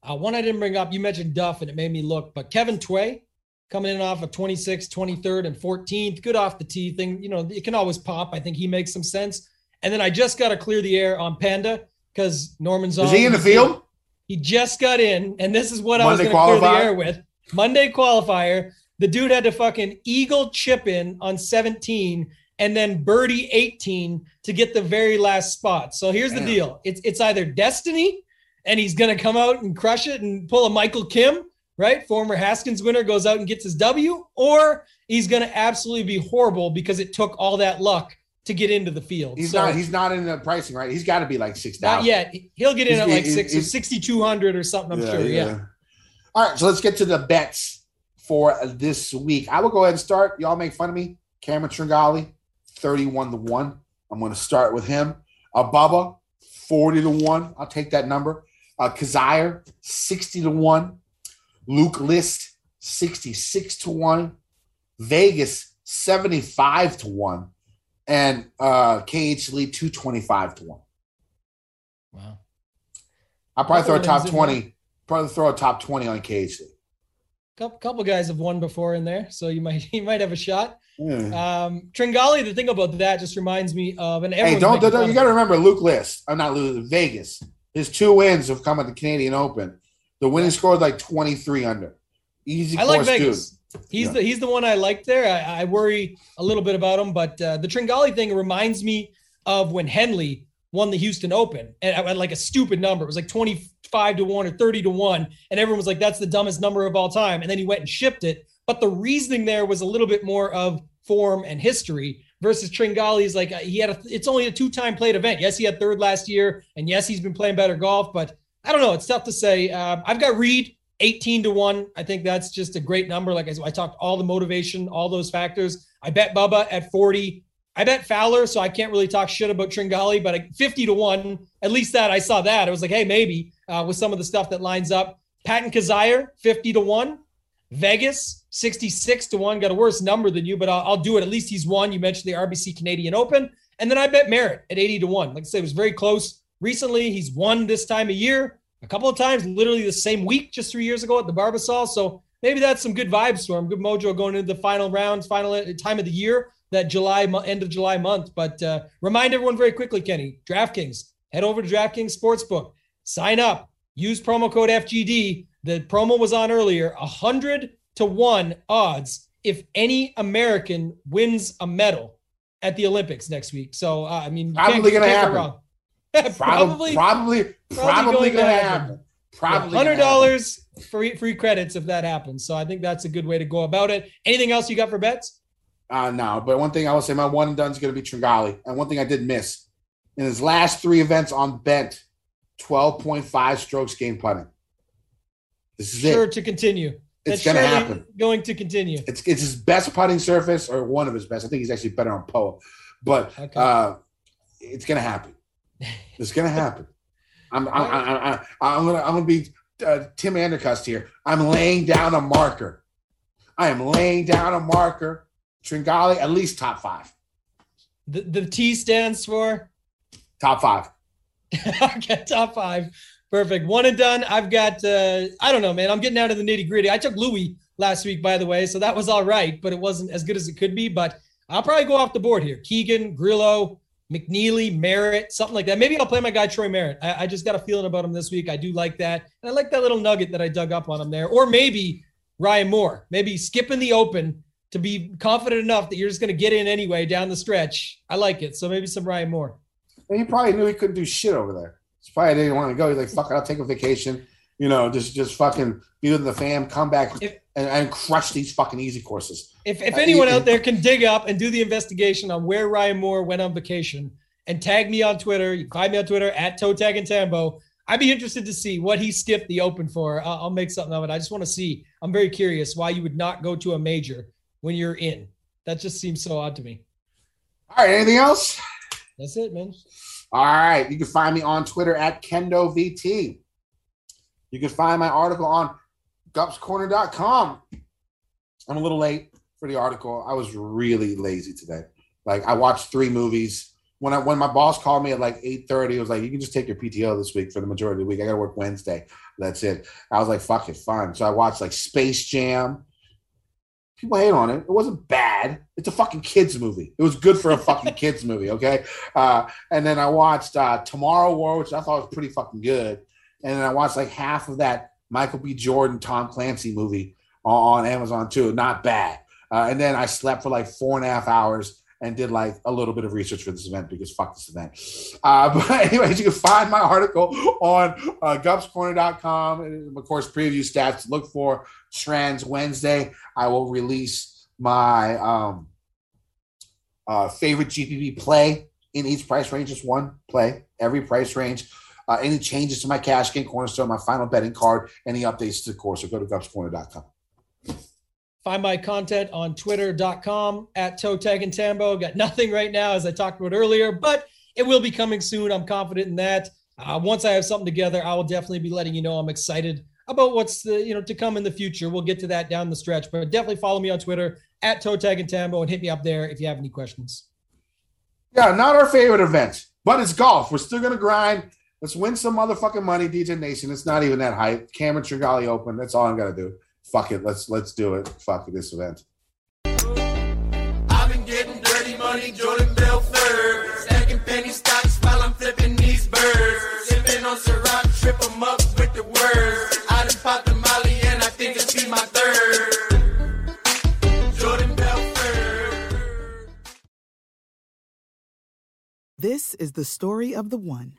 Uh, one I didn't bring up, you mentioned Duff, and it made me look, but Kevin Tway coming in off of 26th, 23rd, and 14th, good off the tee thing. You know, it can always pop. I think he makes some sense. And then I just got to clear the air on Panda because Norman's on. Is he in the field? He just got in, and this is what Monday I was going to clear the air with. Monday qualifier. The dude had to fucking eagle chip in on 17 and then birdie 18 to get the very last spot. So here's Damn. the deal. It's it's either destiny and he's going to come out and crush it and pull a Michael Kim, right? Former Haskins winner goes out and gets his W, or he's going to absolutely be horrible because it took all that luck to get into the field. He's so, not. He's not in the pricing, right? He's got to be like six thousand. Not yet. He'll get in he's, at like six or sixty two hundred or something. I'm yeah, sure. Yeah. yeah. All right. So let's get to the bets for this week. I will go ahead and start. Y'all make fun of me. Cameron Tringale, thirty-one to one. I'm going to start with him. Bubba, forty to one. I'll take that number. Uh, Kizzire, 60 to 1. Luke List, 66 to 1. Vegas, 75 to 1. And uh, KH Lee, 225 to 1. Wow. I'll probably throw a top 20. Probably throw a top 20 on KH Lee. Couple, couple guys have won before in there, so you might you might have a shot. Yeah. Um, Tringale, the thing about that just reminds me of an. Hey, don't, don't, don't you got to remember Luke List. I'm not Luke Vegas. His two wins have come at the Canadian Open. The winning score is like 23 under. Easy I like Vegas. Dude. He's yeah. the he's the one I like there. I, I worry a little bit about him, but uh, the Tringale thing reminds me of when Henley won the Houston Open and at like a stupid number. It was like 25 to 1 or 30 to 1. And everyone was like, that's the dumbest number of all time. And then he went and shipped it. But the reasoning there was a little bit more of form and history versus Tringale Tringale's like uh, he had a, it's only a two-time played event. Yes, he had third last year, and yes, he's been playing better golf, but I don't know. It's tough to say. Uh, I've got Reed 18 to one. I think that's just a great number. Like I, I talked all the motivation, all those factors. I bet Bubba at 40. I bet Fowler, so I can't really talk shit about Tringale, but 50 to one, at least that I saw that. I was like, hey, maybe uh, with some of the stuff that lines up. Patton Kizzire, 50 to one. Vegas, 66 to 1, got a worse number than you, but I'll, I'll, do it. At least he's won. You mentioned the RBC Canadian Open. And then I bet Merritt at 80 to 1. Like I said, it was very close. Recently, he's won this time of year a couple of times, literally the same week just three years ago at the Barbasol. So maybe that's some good vibes for him, good mojo going into the final rounds, final uh, time of the year, that July, end of July month. But uh, remind everyone very quickly, Kenny, DraftKings, head over to DraftKings Sportsbook, sign up, use promo code FGD the promo was on earlier 100 to 1 odds if any American wins a medal at the Olympics next week. So, uh, I mean, probably going to happen. probably, probably, probably, going to happen. Probably hundred dollars free free credits if that happens. So I think that's a good way to go about it. Anything else you got for bets? Uh no, but one thing I will say, my one and done is going to be Tringale, and one thing I did miss in his last three events on bent, twelve point five strokes game putting. This is sure it. to continue. It's going to happen. Going to continue. It's it's his best putting surface or one of his best. I think he's actually better on Poa, but okay. uh, it's going to happen. It's gonna happen. I'm I'm I'm, I'm, I'm gonna I'm gonna be uh, Tim Andercust here. I'm laying down a marker. I am laying down a marker. Tringale at least top five. The, the T stands for Top five. okay, top five. Perfect. One and done. I've got uh I don't know, man. I'm getting out of the nitty-gritty. I took Louis last week, by the way, so that was all right, but it wasn't as good as it could be. But I'll probably go off the board here. Keegan, Grillo, McNealy, Merritt, something like that. Maybe I'll play my guy Troy Merritt. I, I just got a feeling about him this week. I do like that. And I like that little nugget that I dug up on him there. Or maybe Ryan Moore. Maybe skipping the open to be confident enough that you're just going to get in anyway down the stretch. I like it. So maybe some Ryan Moore. And he probably knew he couldn't do shit over there. He probably didn't want to go. He's like, fuck it, I'll take a vacation. You know, just just fucking be with the fam, come back If- and, and crush these fucking easy courses. If, if Uh, anyone out there can dig up and do the investigation on where Ryan Moore went on vacation and tag me on Twitter, you find me on Twitter at Toe Tag and Tambo. I'd be interested to see what he skipped the open for. I'll, I'll make something of it. I just want to see. I'm very curious why you would not go to a major when you're in. That just seems so odd to me. All right, anything else? That's it, man. All right. You can find me on Twitter at KendoVT. You can find my article on gupscorner.com. I'm a little late for the article. I was really lazy today. Like I watched three movies. When I when my boss called me at like 8:30, it was like, you can just take your PTO this week for the majority of the week. I gotta work Wednesday. That's it. I was like, fuck it, fine. So I watched like Space Jam. People hate on it. It wasn't bad. It's a fucking kids movie. It was good for a fucking kids movie, okay? Uh, and then I watched uh, Tomorrow War, which I thought was pretty fucking good. And then I watched like half of that Michael B. Jordan, Tom Clancy movie on, on Amazon too. Not bad. Uh, and then I slept for like four and a half hours and did like a little bit of research for this event because fuck this event. Uh, but anyways, you can find my article on uh, gupscorner.com. And of course, preview stats. Look for Trans Wednesday. I will release my um, uh, favorite GPP play in each price range. Just one play, every price range. Uh, any changes to my cash game cornerstone, my final betting card, any updates to the course. So go to gupscorner.com. Find my content on twitter.com at toe tag and tambo. Got nothing right now, as I talked about earlier, but it will be coming soon. I'm confident in that. Uh, once I have something together, I will definitely be letting you know. I'm excited about what's the, you know to come in the future. We'll get to that down the stretch, but definitely follow me on Twitter at toe tag and tambo and hit me up there if you have any questions. Yeah, not our favorite event, but it's golf. We're still gonna grind. Let's win some motherfucking money, DJ Nation. It's not even that hype. Cameron Tringale Open. That's all I'm gonna do. Fuck it. Let's let's do it. Fuck this event. I've been getting dirty money, Jordan Belfort. Stacking penny stocks while I'm flipping these birds. Sipping on Ciroc, trip 'em up with the words. I done popped the Molly and I think it's be my third. Jordan Bell third. This is the story of the one.